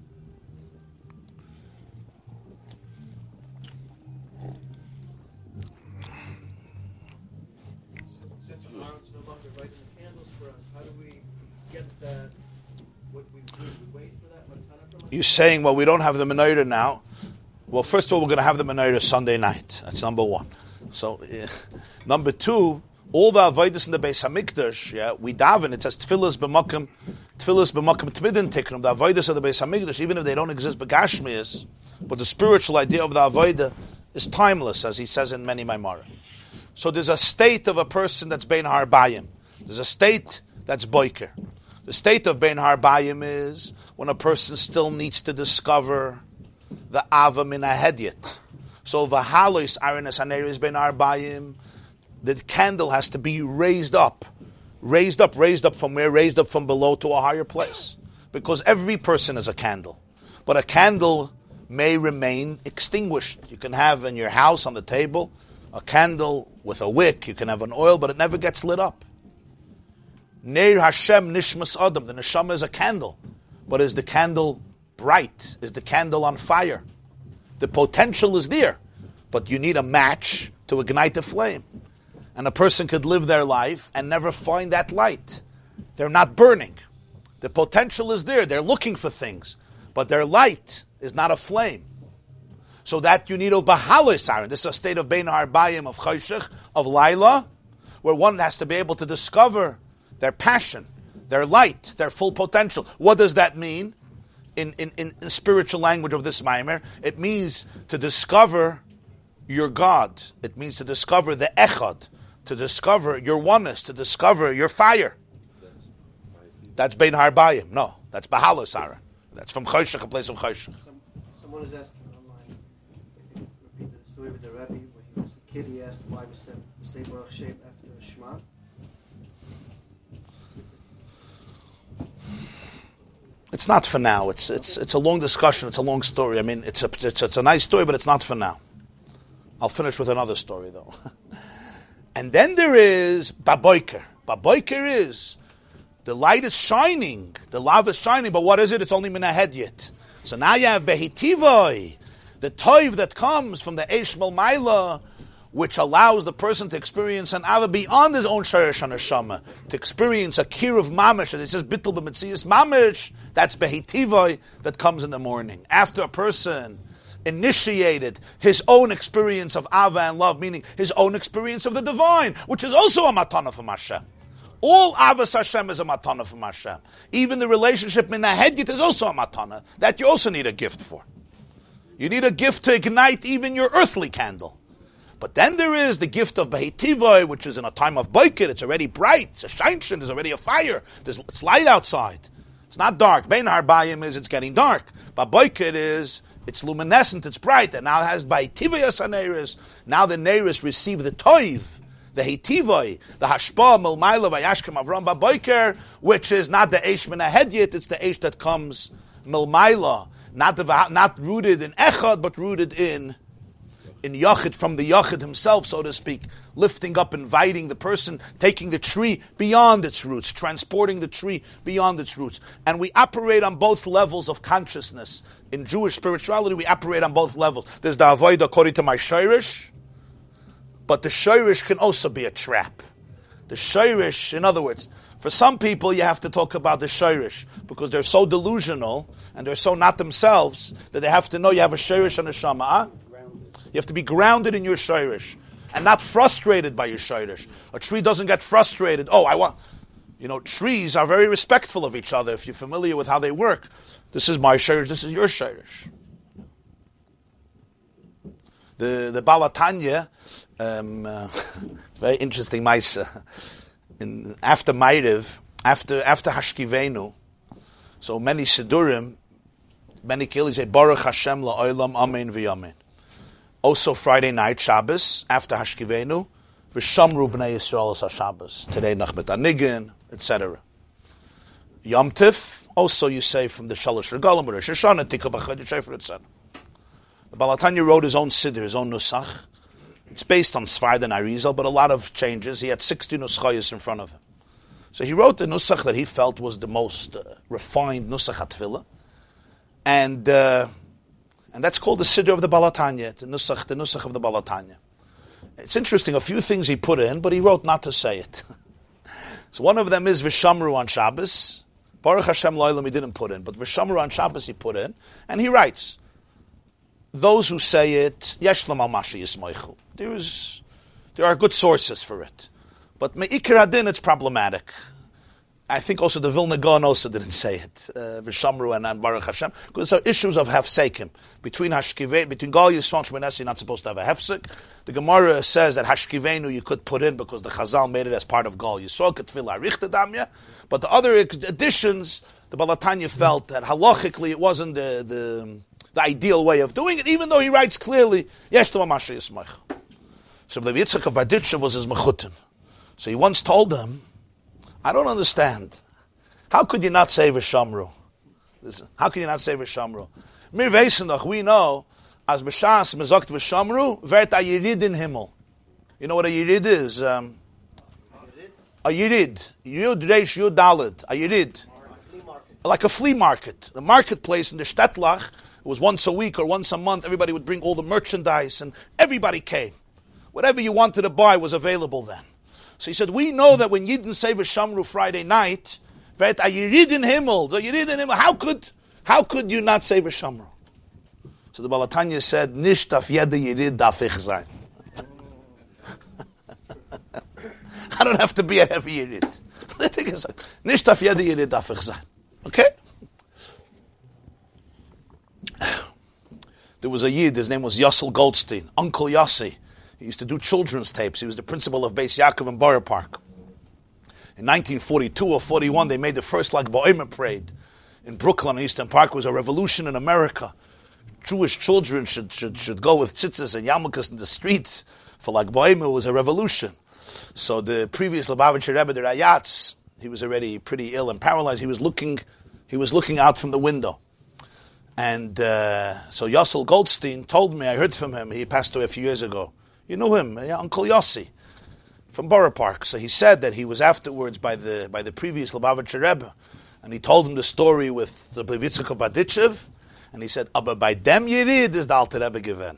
You're saying, well, we don't have the menorah now. Well, first of all, we're going to have the menorah Sunday night. That's number one. So, uh, number two, all the avodas in the Beis Hamikdash, yeah, we daven. It says tefillas b'makom, tefillas b'makom tmidin tikram. The avodas of the Beis Hamikdash, even if they don't exist b'gashmias, but the spiritual idea of the avodah is timeless, as he says in many Maimara. So there's a state of a person that's Bein Harbayim. There's a state that's Boiker. The state of Bein Harbayim is when a person still needs to discover the Ava min Ahedyet. So v'halos arenes haneris ben arbayim, the candle has to be raised up, raised up, raised up from where? Raised up from below to a higher place, because every person is a candle, but a candle may remain extinguished. You can have in your house on the table a candle with a wick. You can have an oil, but it never gets lit up. Neir Hashem Nishmas Adam. The neshama is a candle, but is the candle bright? Is the candle on fire? The potential is there, but you need a match to ignite the flame. And a person could live their life and never find that light. They're not burning. The potential is there. They're looking for things, but their light is not a flame. So that you need a bahalis iron. This is a state of bein harbayim of chayshich, of laila, where one has to be able to discover their passion, their light, their full potential. What does that mean? In, in, in, spiritual language of this mimer, it means to discover your God. It means to discover the echad, to discover your oneness, to discover your fire. That's bein harbayim. No, that's iron. That's from chayshich, a place of chayshich. Some, someone is asking online, I think it's repeat the story with the Rebbe, when he was a kid, he asked why say Baruch Shem after Shema. It's not for now. It's it's it's a long discussion. It's a long story. I mean, it's a it's, it's a nice story, but it's not for now. I'll finish with another story though. <laughs> and then there is Baboiker. Baboiker is the light is shining, the lava is shining, but what is it? It's only minah yet. So now you have Behitivoi, the toiv that comes from the Eshmel Maila, which allows the person to experience an ava beyond his own sharish neshama, to experience a kir of mamish, as it says bittul b'metzias mamish. That's behitivoi that comes in the morning after a person initiated his own experience of ava and love, meaning his own experience of the divine, which is also a matana from Hashem. All avas Hashem is a matana from Hashem. Even the relationship in the head is also a matana that you also need a gift for. You need a gift to ignite even your earthly candle. But then there is the gift of Behitivoi, which is in a time of Boikit. It's already bright. It's a shinshin. There's already a fire. There's, it's light outside. It's not dark. Bein Harbayim is it's getting dark. But Boikit is it's luminescent. It's bright. And now it has Behitivoi Asaneris. Now the Neris receive the Toiv. The Hitivoi, the Hashpa, Milmaila, Vayashkem, Avram, Baboiker, which is not the Eish Min Hedyet, it's the Eish that comes Milmaila, not, the, not rooted in Echad, but rooted in in Yachid from the Yachid himself, so to speak, lifting up, inviting the person, taking the tree beyond its roots, transporting the tree beyond its roots. And we operate on both levels of consciousness. In Jewish spirituality, we operate on both levels. There's the Avoid according to my Shirish, but the Shirish can also be a trap. The Shirish, in other words, for some people, you have to talk about the Shirish because they're so delusional and they're so not themselves that they have to know you have a Shirish and a Shama. You have to be grounded in your shirish and not frustrated by your shirish. A tree doesn't get frustrated. Oh, I want. You know, trees are very respectful of each other if you're familiar with how they work. This is my shirish. This is your shirish. The the Balatanya, um, uh, <laughs> very interesting. Maisa in after Ma'ariv, after after Hashkivenu, so many Sidurim, many kills say Baruch Hashem la'olam Amen v'Yamen also Friday night, Shabbos, after Hashkivenu, V'shamru b'nei Yisrael as Shabbos. Today, Nachmet Anigin, etc. Yom Tif, also you say from the Shalosh Regalim, Rosh Hashanah, Tikka B'chad Shefer, etc. The Balatanya wrote his own Siddur, his own Nusach. It's based on Sfard and Arizal, but a lot of changes. He had 60 Nuschayas in front of him. So he wrote the Nusach that he felt was the most uh, refined Nusach HaTfilah. And... Uh, and that's called the Siddur of the Balatanya, the Nusach, the Nusach of the Balatanya. It's interesting, a few things he put in, but he wrote not to say it. <laughs> so one of them is Vishamru on Shabbos. Baruch Hashem Loilam he didn't put in, but Vishamru on Shabbos he put in, and he writes, those who say it, Yeshlam al Mashi Yismoichu. There is, there are good sources for it. But Me'ikir Adin, it's problematic. I think also the Vilna Gaon also didn't say it, uh, Vishamru and, and Baruch Hashem, because there are issues of hefsekim. Between Hashkivenu, between Gal Yisrael and Shmonesi, you're not supposed to have a hefsek. The Gemara says that Hashkivenu you could put in because the Chazal made it as part of Gal Yisrael, Ketfil Arichtadamya. But the other additions, the Balatanya felt that halachically it wasn't the, the, the ideal way of doing it, even though he writes clearly, Yesh Yismach. So Levi Yitzchak of Berditchev was his mechutin. So he once told them, I don't understand. How could you not save a Listen, how could you not save a Vishamru? Mir Vesenach, we know, as B'shas Mezokt Vishamru, Vert a Yirid in Himmel. You know what a Yirid is? Um, a Yirid. Yud Reish Yud Dalid. A Yirid. Like a flea market. The marketplace in the Shtetlach, it was once a week or once a month, everybody would bring all the merchandise and everybody came. Whatever you wanted to buy was available then. So he said, we know that when Yidden say Vishamru Friday night, Vet a Yirid in Himmel, the Yirid in Himmel, how could, how could you not say Vishamru? So the Balatanya said, Nish taf yede Yirid daf ich. <laughs> I don't have to be a heavy Yirid. <laughs> The thing is, Nish taf yede Yirid daf ich. Okay? There was a Yid, his name was Yossel Goldstein, Uncle Yossi. He used to do children's tapes. He was the principal of Beis Yaakov in Borough Park. In 1942 or 41, they made the first Lag B'Omer parade in Brooklyn, Eastern Park. It was a revolution in America. Jewish children should, should, should go with tzitzis and yarmulkes in the streets for Lag B'Omer. It was a revolution. So the previous Lubavitcher Rebbe, the Rayatz, he was already pretty ill and paralyzed. He was looking, he was looking out from the window. And uh, so Yossel Goldstein told me, I heard from him, he passed away a few years ago. You know him, yeah, Uncle Yossi from Borough Park. So he said that he was afterwards by the by the previous Lubavitcher Rebbe, and he told him the story with the Blevitzuk of Berditchev, and he said, "Aber by them Yerid is the Alter Rebbe given.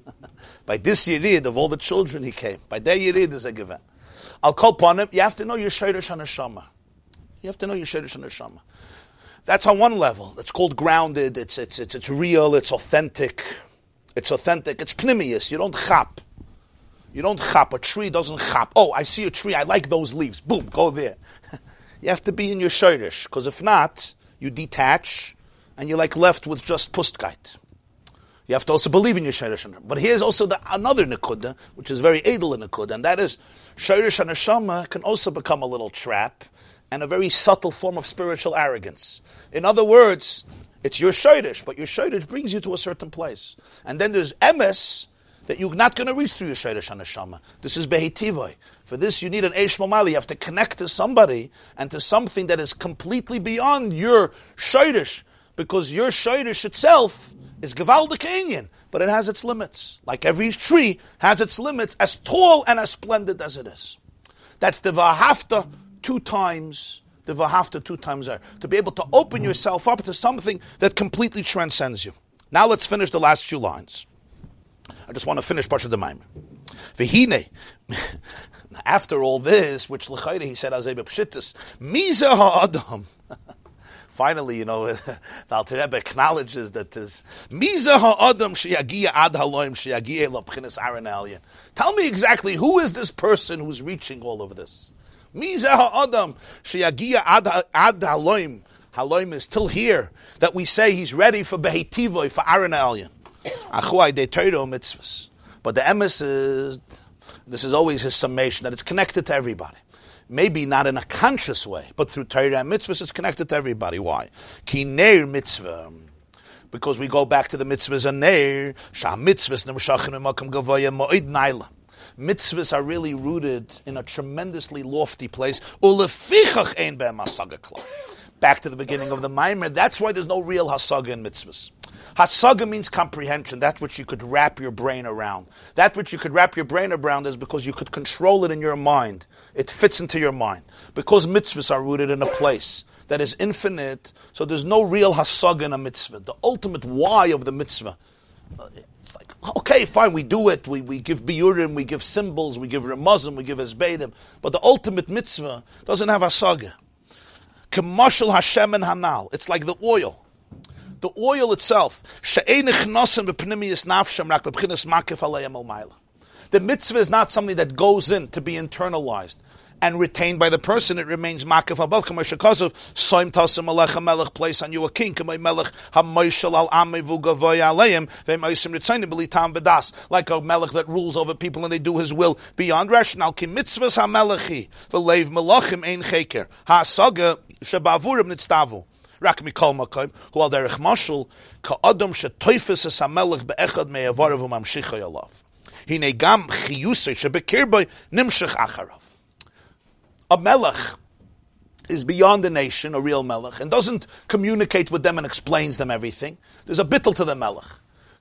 <laughs> by this Yerid of all the children he came, by their Yerid is a given. I'll call upon him. You have to know your Shayrish Hanashama. You have to know your Shayrish Hanashama. That's on one level. It's called grounded. It's it's it's it's real. It's authentic. It's authentic. It's pnimius. You don't chap. You don't chop. A tree doesn't chop. Oh, I see a tree. I like those leaves. Boom, go there. <laughs> you have to be in your shirish, because if not, you detach, and you're like left with just pustgeit. You have to also believe in your shirish. But here's also the, another nekuda, which is very edel in nekuda, and that is shirish and neshama can also become a little trap and a very subtle form of spiritual arrogance. In other words, it's your shirish, but your shirish brings you to a certain place. And then there's emes, that you're not going to reach through your Shayrish Hanashama. This is Behetivoi. For this, you need an Eish Mamali. You have to connect to somebody and to something that is completely beyond your Shayrish, because your Shayrish itself is Gavaldik Kenyan, but it has its limits. Like every tree has its limits, as tall and as splendid as it is. That's the Vahafta two times the Vahafta two times there. To be able to open yourself up to something that completely transcends you. Now let's finish the last few lines. I just want to finish Parsha Demaim. V'hine, <laughs> after all this, which l'chayre he said Azay Pshittis, Miza ha'adam. <laughs> Finally, you know, <laughs> the Alter Rebbe acknowledges that this Miza ha'adam sheyagia ad haloim sheyagia Aaron Alien. Tell me exactly who is this person who's reaching all of this? Miza ha'adam sheyagia ad haloim. Haloim is still here that we say he's ready for behetivoy for Aaron Alien. Achuai de Torah mitzvahs. But the emes is, this is always his summation, that it's connected to everybody. Maybe not in a conscious way, but through Torah and mitzvahs, it's connected to everybody. Why? Ki neir mitzvah. Because we go back to the mitzvahs and neir, shah mitzvahs nemshachin makam gavoya mo'id naila. Mitzvahs are really rooted in a tremendously lofty place. Ulefichach ein be'em. Back to the beginning of the Maimer, that's why there's no real hasaga in mitzvahs. Hasaga means comprehension, that which you could wrap your brain around. That which you could wrap your brain around is because you could control it in your mind. It fits into your mind. Because mitzvahs are rooted in a place that is infinite, so there's no real hasaga in a mitzvah. The ultimate why of the mitzvah. uh, It's like, okay, fine, we do it, we, we give biurim, we give symbols, we give remazim, we give esbedim, but the ultimate mitzvah doesn't have hasaga. Kemashal Hashem and Hanal. It's like the oil the oil itself. The mitzvah is not something that goes in to be internalized and retained by the person. It remains makif above. Place on you a king. Like a melech that rules over people and they do his will beyond rational. Ki. Rak mikol makom, hu al derech mashul, ka adam shetoifes es hamelech be'echad me'avarav u'mamshicha yalav. Hine gam chiyusay shebekirboy nimshich acharav. A melech is beyond the nation, a real melech, and doesn't communicate with them and explains them everything. There's a bittel to the melech.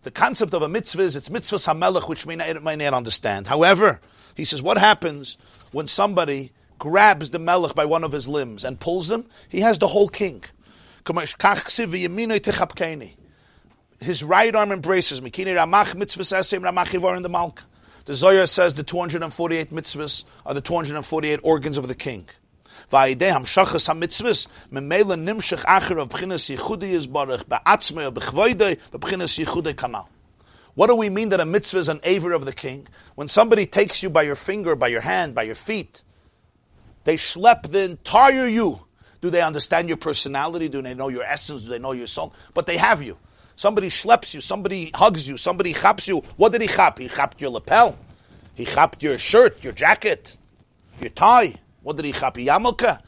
The concept of a mitzvah is it's mitzvah hamelech, which may not, may not understand. However, he says, what happens when somebody grabs the melech by one of his limbs and pulls him? He has the whole king. His right arm embraces me. The Zohar says the 248 mitzvahs are the 248 organs of the king. What do we mean that a mitzvah is an aver of the king? When somebody takes you by your finger, by your hand, by your feet, they schlep the entire you. Do they understand your personality? Do they know your essence? Do they know your soul? But they have you. Somebody schleps you, somebody hugs you, somebody chaps you. What did he chap? He chapped your lapel. He chapped your shirt, your jacket, your tie. What did he chap? Yamalka.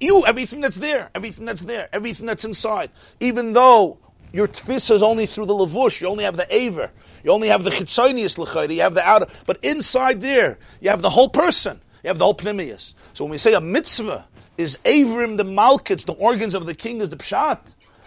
You, everything that's there, everything that's there, everything that's inside. Even though your tfisa is only through the lavush, you only have the aver, you only have the chitzonius l'chayri, you have the outer, but inside there, you have the whole person, you have the whole pnimius. So when we say a mitzvah is averim the malkits, the organs of the king is the pshat,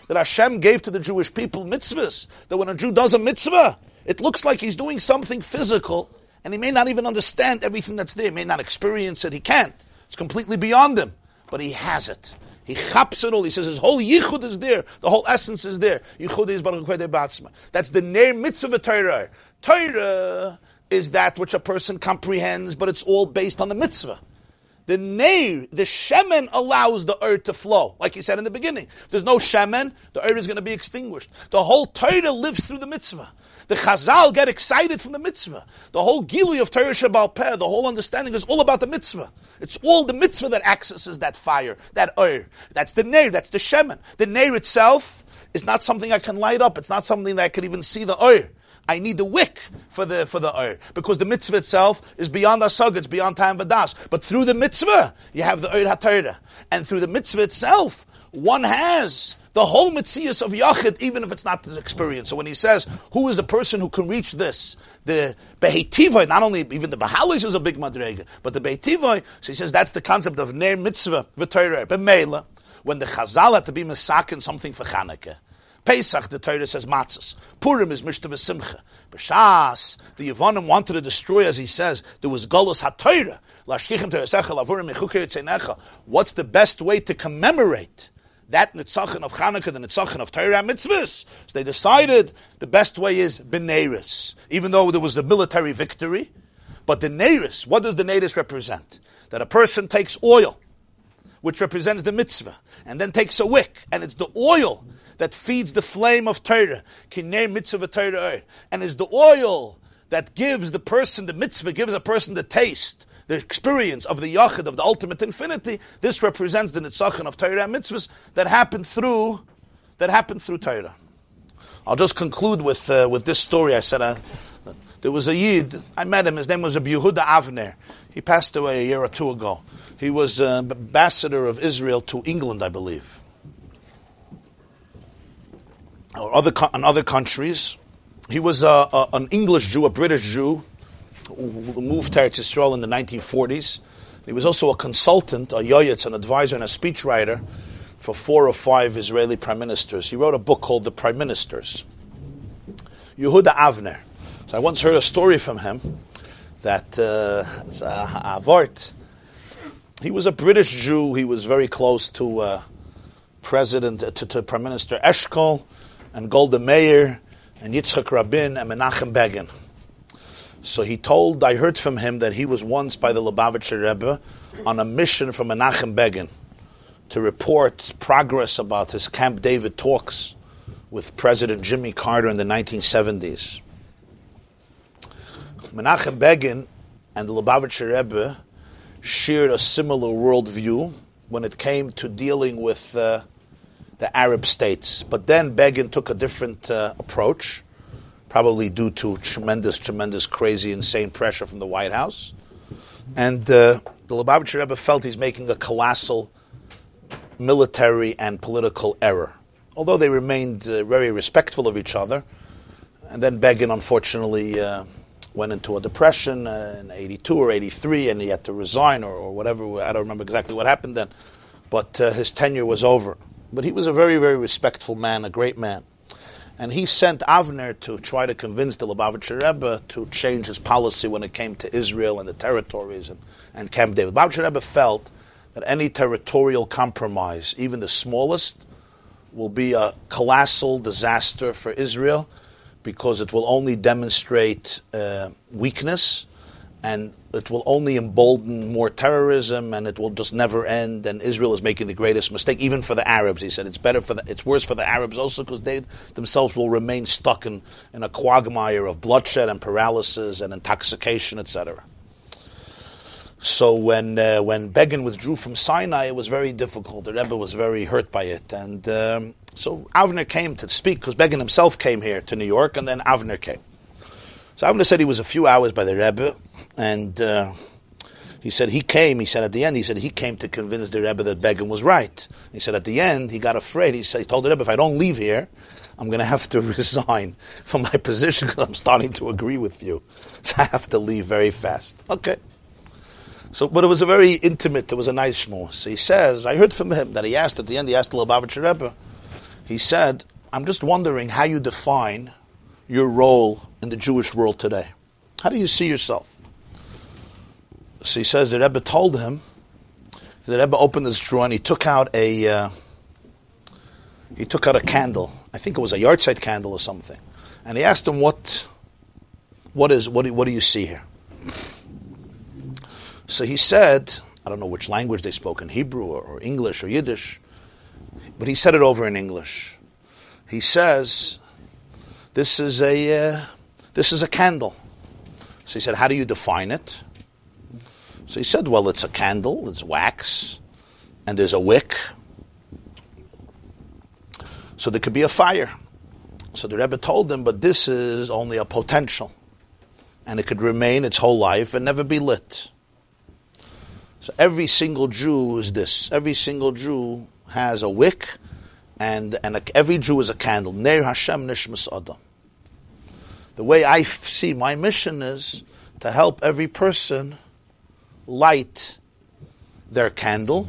that Hashem gave to the Jewish people mitzvahs. That when a Jew does a mitzvah, it looks like he's doing something physical, and he may not even understand everything that's there. He may not experience it. He can't. It's completely beyond him. But he has it. He chaps it all. He says his whole yichud is there. The whole essence is there. Yichud is baruch batzma. That's the name mitzvah Torah. Torah is that which a person comprehends, but it's all based on the mitzvah. The neir, the shemen allows the earth to flow, like he said in the beginning. If there's no shemen, the earth is going to be extinguished. The whole Torah lives through the mitzvah. The Chazal get excited from the mitzvah. The whole Gilui of Torah Shabbal Peh, the whole understanding is all about the mitzvah. It's all the mitzvah that accesses that fire, that earth. That's the neir, that's the shemen. The neir itself is not something I can light up. It's not something that I can even see the earth. I need the wick for the for the oir because the mitzvah itself is beyond asag, it's beyond time vadas. But through the mitzvah, you have the oir haTorah, and through the mitzvah itself, one has the whole mitzvah of Yachid, even if it's not the experience. So when he says, who is the person who can reach this? The Behetivoi, not only, even the Bahalish is a big madrega, but the Behetivoi, so he says that's the concept of Ner Mitzvah, V'Torah, B'Meila, when the Chazal had to be Masakin something for Chanukah. Pesach, the Torah says matzahs. Purim is Mishtah Simcha. B'Shas, the Yevonim wanted to destroy, as he says, there was Golos HaTorah. What's the best way to commemorate that Nitzachon of Chanukah, the Nitzachon of Torah mitzvahs? So they decided the best way is Beneris, even though there was a military victory. But the Neris, what does the Neris represent? That a person takes oil, which represents the mitzvah, and then takes a wick, and it's the oil that feeds the flame of Torah, kinei mitzvah Torah, and is the oil that gives the person, the mitzvah gives a person the taste, the experience of the yachid, of the ultimate infinity. This represents the nitzachon of Torah and mitzvahs that happened through, that happened through Torah. I'll just conclude with, uh, with this story. I said, uh, there was a Yid, I met him, his name was Yehuda Avner. He passed away a year or two ago. He was uh, ambassador of Israel to England, I believe or other in other countries. He was a, a, an English Jew, a British Jew, who moved to Israel in the 1940s. He was also a consultant, a yoyetz, an advisor, and a speechwriter for four or five Israeli prime ministers. He wrote a book called The Prime Ministers. Yehuda Avner. So I once heard a story from him that uh. He was a British Jew. He was very close to uh, President to, to Prime Minister Eshkol and Golda Meir and Yitzchak Rabin and Menachem Begin. So he told, I heard from him that he was once by the Lubavitcher Rebbe on a mission from Menachem Begin to report progress about his Camp David talks with President Jimmy Carter in the 1970s. Menachem Begin and the Lubavitcher Rebbe shared a similar worldview when it came to dealing with uh, the Arab states. But then Begin took a different uh, approach, probably due to tremendous, tremendous, crazy, insane pressure from the White House. And uh, the Lubavitcher Rebbe felt he's making a colossal military and political error. Although they remained uh, very respectful of each other, and then Begin unfortunately uh, went into a depression uh, in 82 or 83, and he had to resign or, or whatever. I don't remember exactly what happened then, but uh, his tenure was over. But he was a very, very respectful man, a great man. And he sent Avner to try to convince the Lubavitcher Rebbe to change his policy when it came to Israel and the territories and, and Camp David. Lubavitcher Rebbe felt that any territorial compromise, even the smallest, will be a colossal disaster for Israel because it will only demonstrate uh, weakness and it will only embolden more terrorism and it will just never end and Israel is making the greatest mistake even for the Arabs he said it's better for the, it's worse for the Arabs also because they themselves will remain stuck in, in a quagmire of bloodshed and paralysis and intoxication etc so when uh, when Begin withdrew from Sinai, it was very difficult. The Rebbe was very hurt by it, and um, so Avner came to speak because Begin himself came here to New York, and then Avner came. So Avner said he was a few hours by the Rebbe, and uh, he said he came. He said at the end, he said he came to convince the Rebbe that Begin was right. He said at the end, he got afraid. He said he told the Rebbe, if I don't leave here, I'm going to have to <laughs> resign from my position because I'm starting to agree with you. <laughs> So I have to leave very fast. Okay. So, but it was a very intimate, it was a nice shmur. So he says, I heard from him that he asked at the end, he asked the Lubavitcher Rebbe, he said, I'm just wondering how you define your role in the Jewish world today. How do you see yourself? So he says, the Rebbe told him, the Rebbe opened his drawer and he took out a, uh, he took out a candle. I think it was a yahrzeit candle or something. And he asked him, what, what is, what do, what do you see here? So he said, I don't know which language they spoke in Hebrew or, or, English or Yiddish, but he said it over in English. He says, "This is a uh, this is a candle." So he said, "How do you define it?" So he said, "Well, it's a candle. It's wax, and there's a wick. So there could be a fire." So the Rebbe told him, "But this is only a potential, and it could remain its whole life and never be lit." So every single Jew is this. Every single Jew has a wick, and and a, every Jew is a candle. Ner Hashem nishmas adam. The way I see my mission is to help every person light their candle,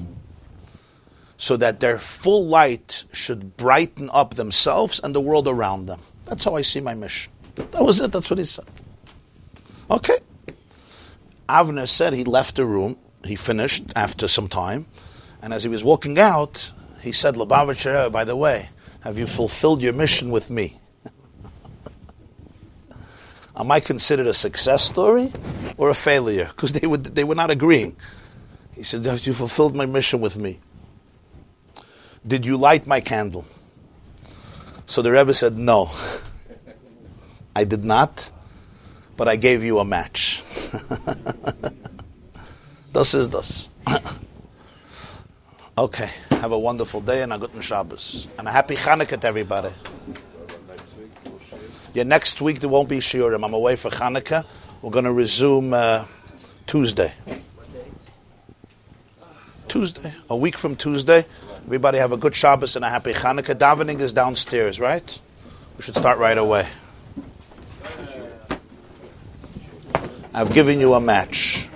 so that their full light should brighten up themselves and the world around them. That's how I see my mission. That was it. That's what he said. Okay. Avner said he left the room he finished after some time, and as he was walking out, he said, Lubavitcher, by the way, have you fulfilled your mission with me? Am I considered a success story or a failure? Because they, would, they were not agreeing. He said, Have you fulfilled my mission with me? Did you light my candle? So the Rebbe said, No, I did not, but I gave you a match. <laughs> Das is das. <coughs> okay. Have a wonderful day and a good Shabbos. And a happy Chanukah to everybody. Yeah, next week there won't be Shiurim. I'm away for Chanukah. We're going to resume uh, Tuesday. Tuesday. A week from Tuesday. Everybody have a good Shabbos and a happy Chanukah. Davening is downstairs, right? We should start right away. I've given you a match.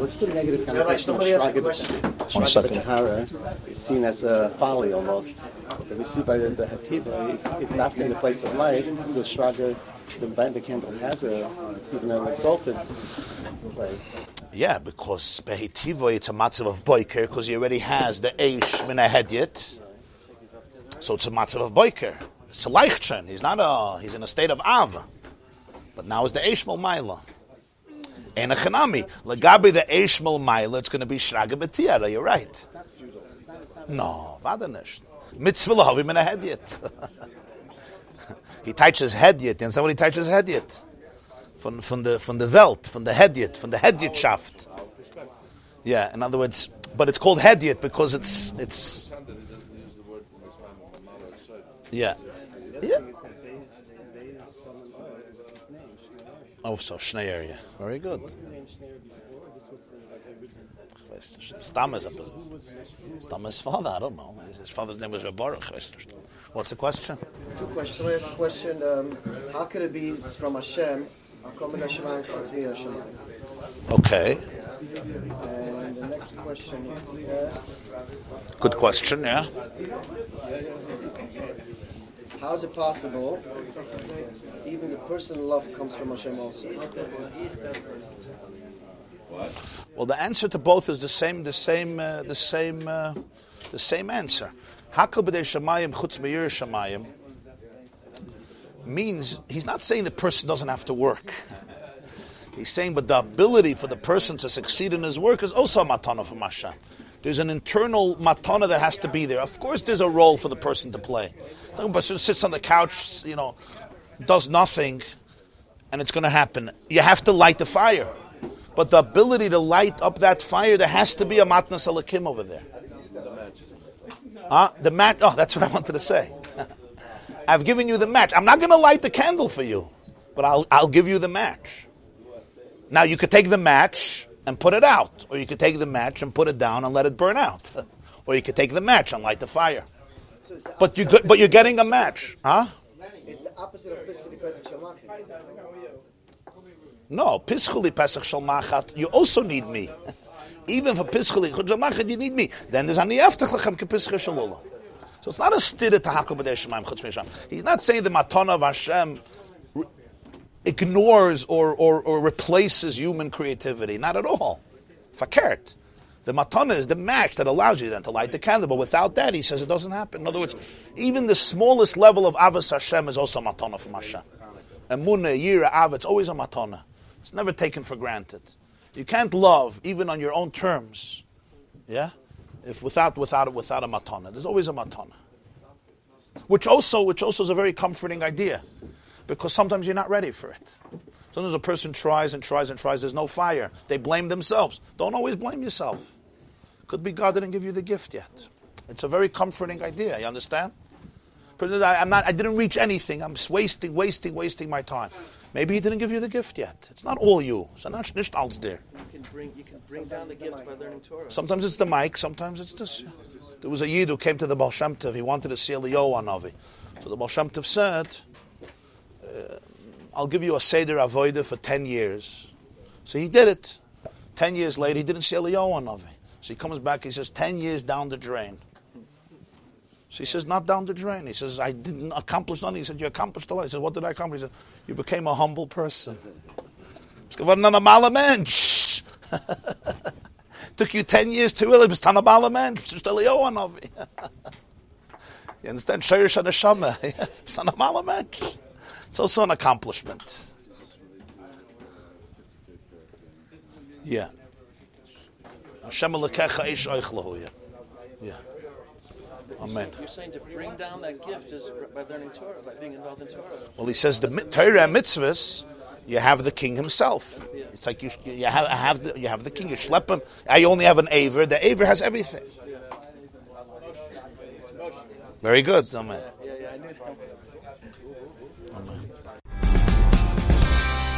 What's the negative Rabbi, connotation of somebody asked a Shraga question. One second. B'Tahara is seen as a folly almost. But we see by the, the Hativa, uh, he's it's not in the place of light, the Shraga, the, the candle has a, even an exalted place. Yeah, because Behitivo, it's a matzav of boiker, because he already has the Eish min hedyet. So it's a matzav of boiker. It's a leichtchen. He's not a, he's in a state of Av. But now it's the Eish Maila. And a chanami. Lagabi the Eish Maila, it's going to be Shraga B'tiyara, you're right. No, vada nicht. Mitzvah lahavi min hedyet. <laughs> He touches hedyet. You understand what he touches hedyet? Von, von the, from the Welt, from the hedyet, von the hedyetschaft. Yeah, in other words, but it's called hedyet because it's, it's, yeah. Yeah. Oh, so Schnee area. Very good. Stam is a Stam father. I don't know. His father's name was Baruch. What's the question? Two questions. Somebody asked a question. Um, how could it be it's from Hashem? Akom min Hashemayim chatzvi Hashemayim. Okay, And the next question good question. Yeah. How is it possible even the person love comes from Hashem also? What? Well, the answer to both is the same. The same. Uh, the same. Uh, the same answer. Hakal b'dei shamayim chutz meir shamayim means he's not saying the person doesn't have to work. He's saying, but the ability for the person to succeed in his work is also a matana from Hashem. There's an internal matana that has to be there. Of course, there's a role for the person to play. Some person sits on the couch, you know, does nothing, and it's going to happen. You have to light the fire. But the ability to light up that fire, there has to be a matnas alakim over there. Uh, the match. Oh, that's what I wanted to say. <laughs> I've given you the match. I'm not going to light the candle for you, but I'll, I'll give you the match. Now you could take the match and put it out, or you could take the match and put it down and let it burn out, <laughs> or you could take the match and light the fire. So the But you but you're getting a match, huh? It's the opposite of Pesach Pesach Shalmachim. No, pischuli pesach Shalmachat. You also need me. <laughs> Even for pischuli chud shal you need me. Then there's ani yaftach lechem ke pischul shalula. So it's not a stira to hakol b'dei shemaim chutz. He's not saying the matana of Hashem ignores or, or, or replaces human creativity. Not at all. Fakert. The matana is the match that allows you then to light the candle. But without that, he says it doesn't happen. In other words, even the smallest level of avos Hashem is also matana from Hashem. Emunah, yira, av, it's always a matana. It's never taken for granted. You can't love even on your own terms. Yeah? If without without without a matana. There's always a matana. Which also which also is a very comforting idea. Because sometimes you're not ready for it. Sometimes a person tries and tries and tries, there's no fire. They blame themselves. Don't always blame yourself. Could be God didn't give you the gift yet. It's a very comforting idea, you understand? I- I'm not, I didn't reach anything. I'm wasting, wasting, wasting my time. Maybe he didn't give you the gift yet. It's not all you. It's not nicht alles there. You can bring you can bring down the gift by learning Torah. Sometimes it's the mic, sometimes it's this. There was a Yid who came to the Baal Shem Tov. He wanted to see Eliyahu on Avi. So the Baal Shem Tov said, Uh, I'll give you a Seder Avoida for 10 years. So he did it. 10 years later, he didn't see Eliyahu on Avi. So he comes back, he says, 10 years down the drain. So he says, not down the drain. He says, I didn't accomplish nothing. He said, you accomplished a lot. He said, what did I accomplish? He said, you became a humble person. <laughs> Took you 10 years to really, ein normaler Mensch. Eliyahu an Avi. You understand? Shayrish ein normaler Mensch. It's also an accomplishment. Yeah. Hashem Elokecha ish oichlahu. Yeah. Amen. You're saying to bring down that gift is by learning Torah, by being involved in Torah. Well, he says the Torah and mitzvahs, you have the king himself. It's like you, you have, have the, you have the king. You schlep him. I only have an aver. The aver has everything. Very good. Amen.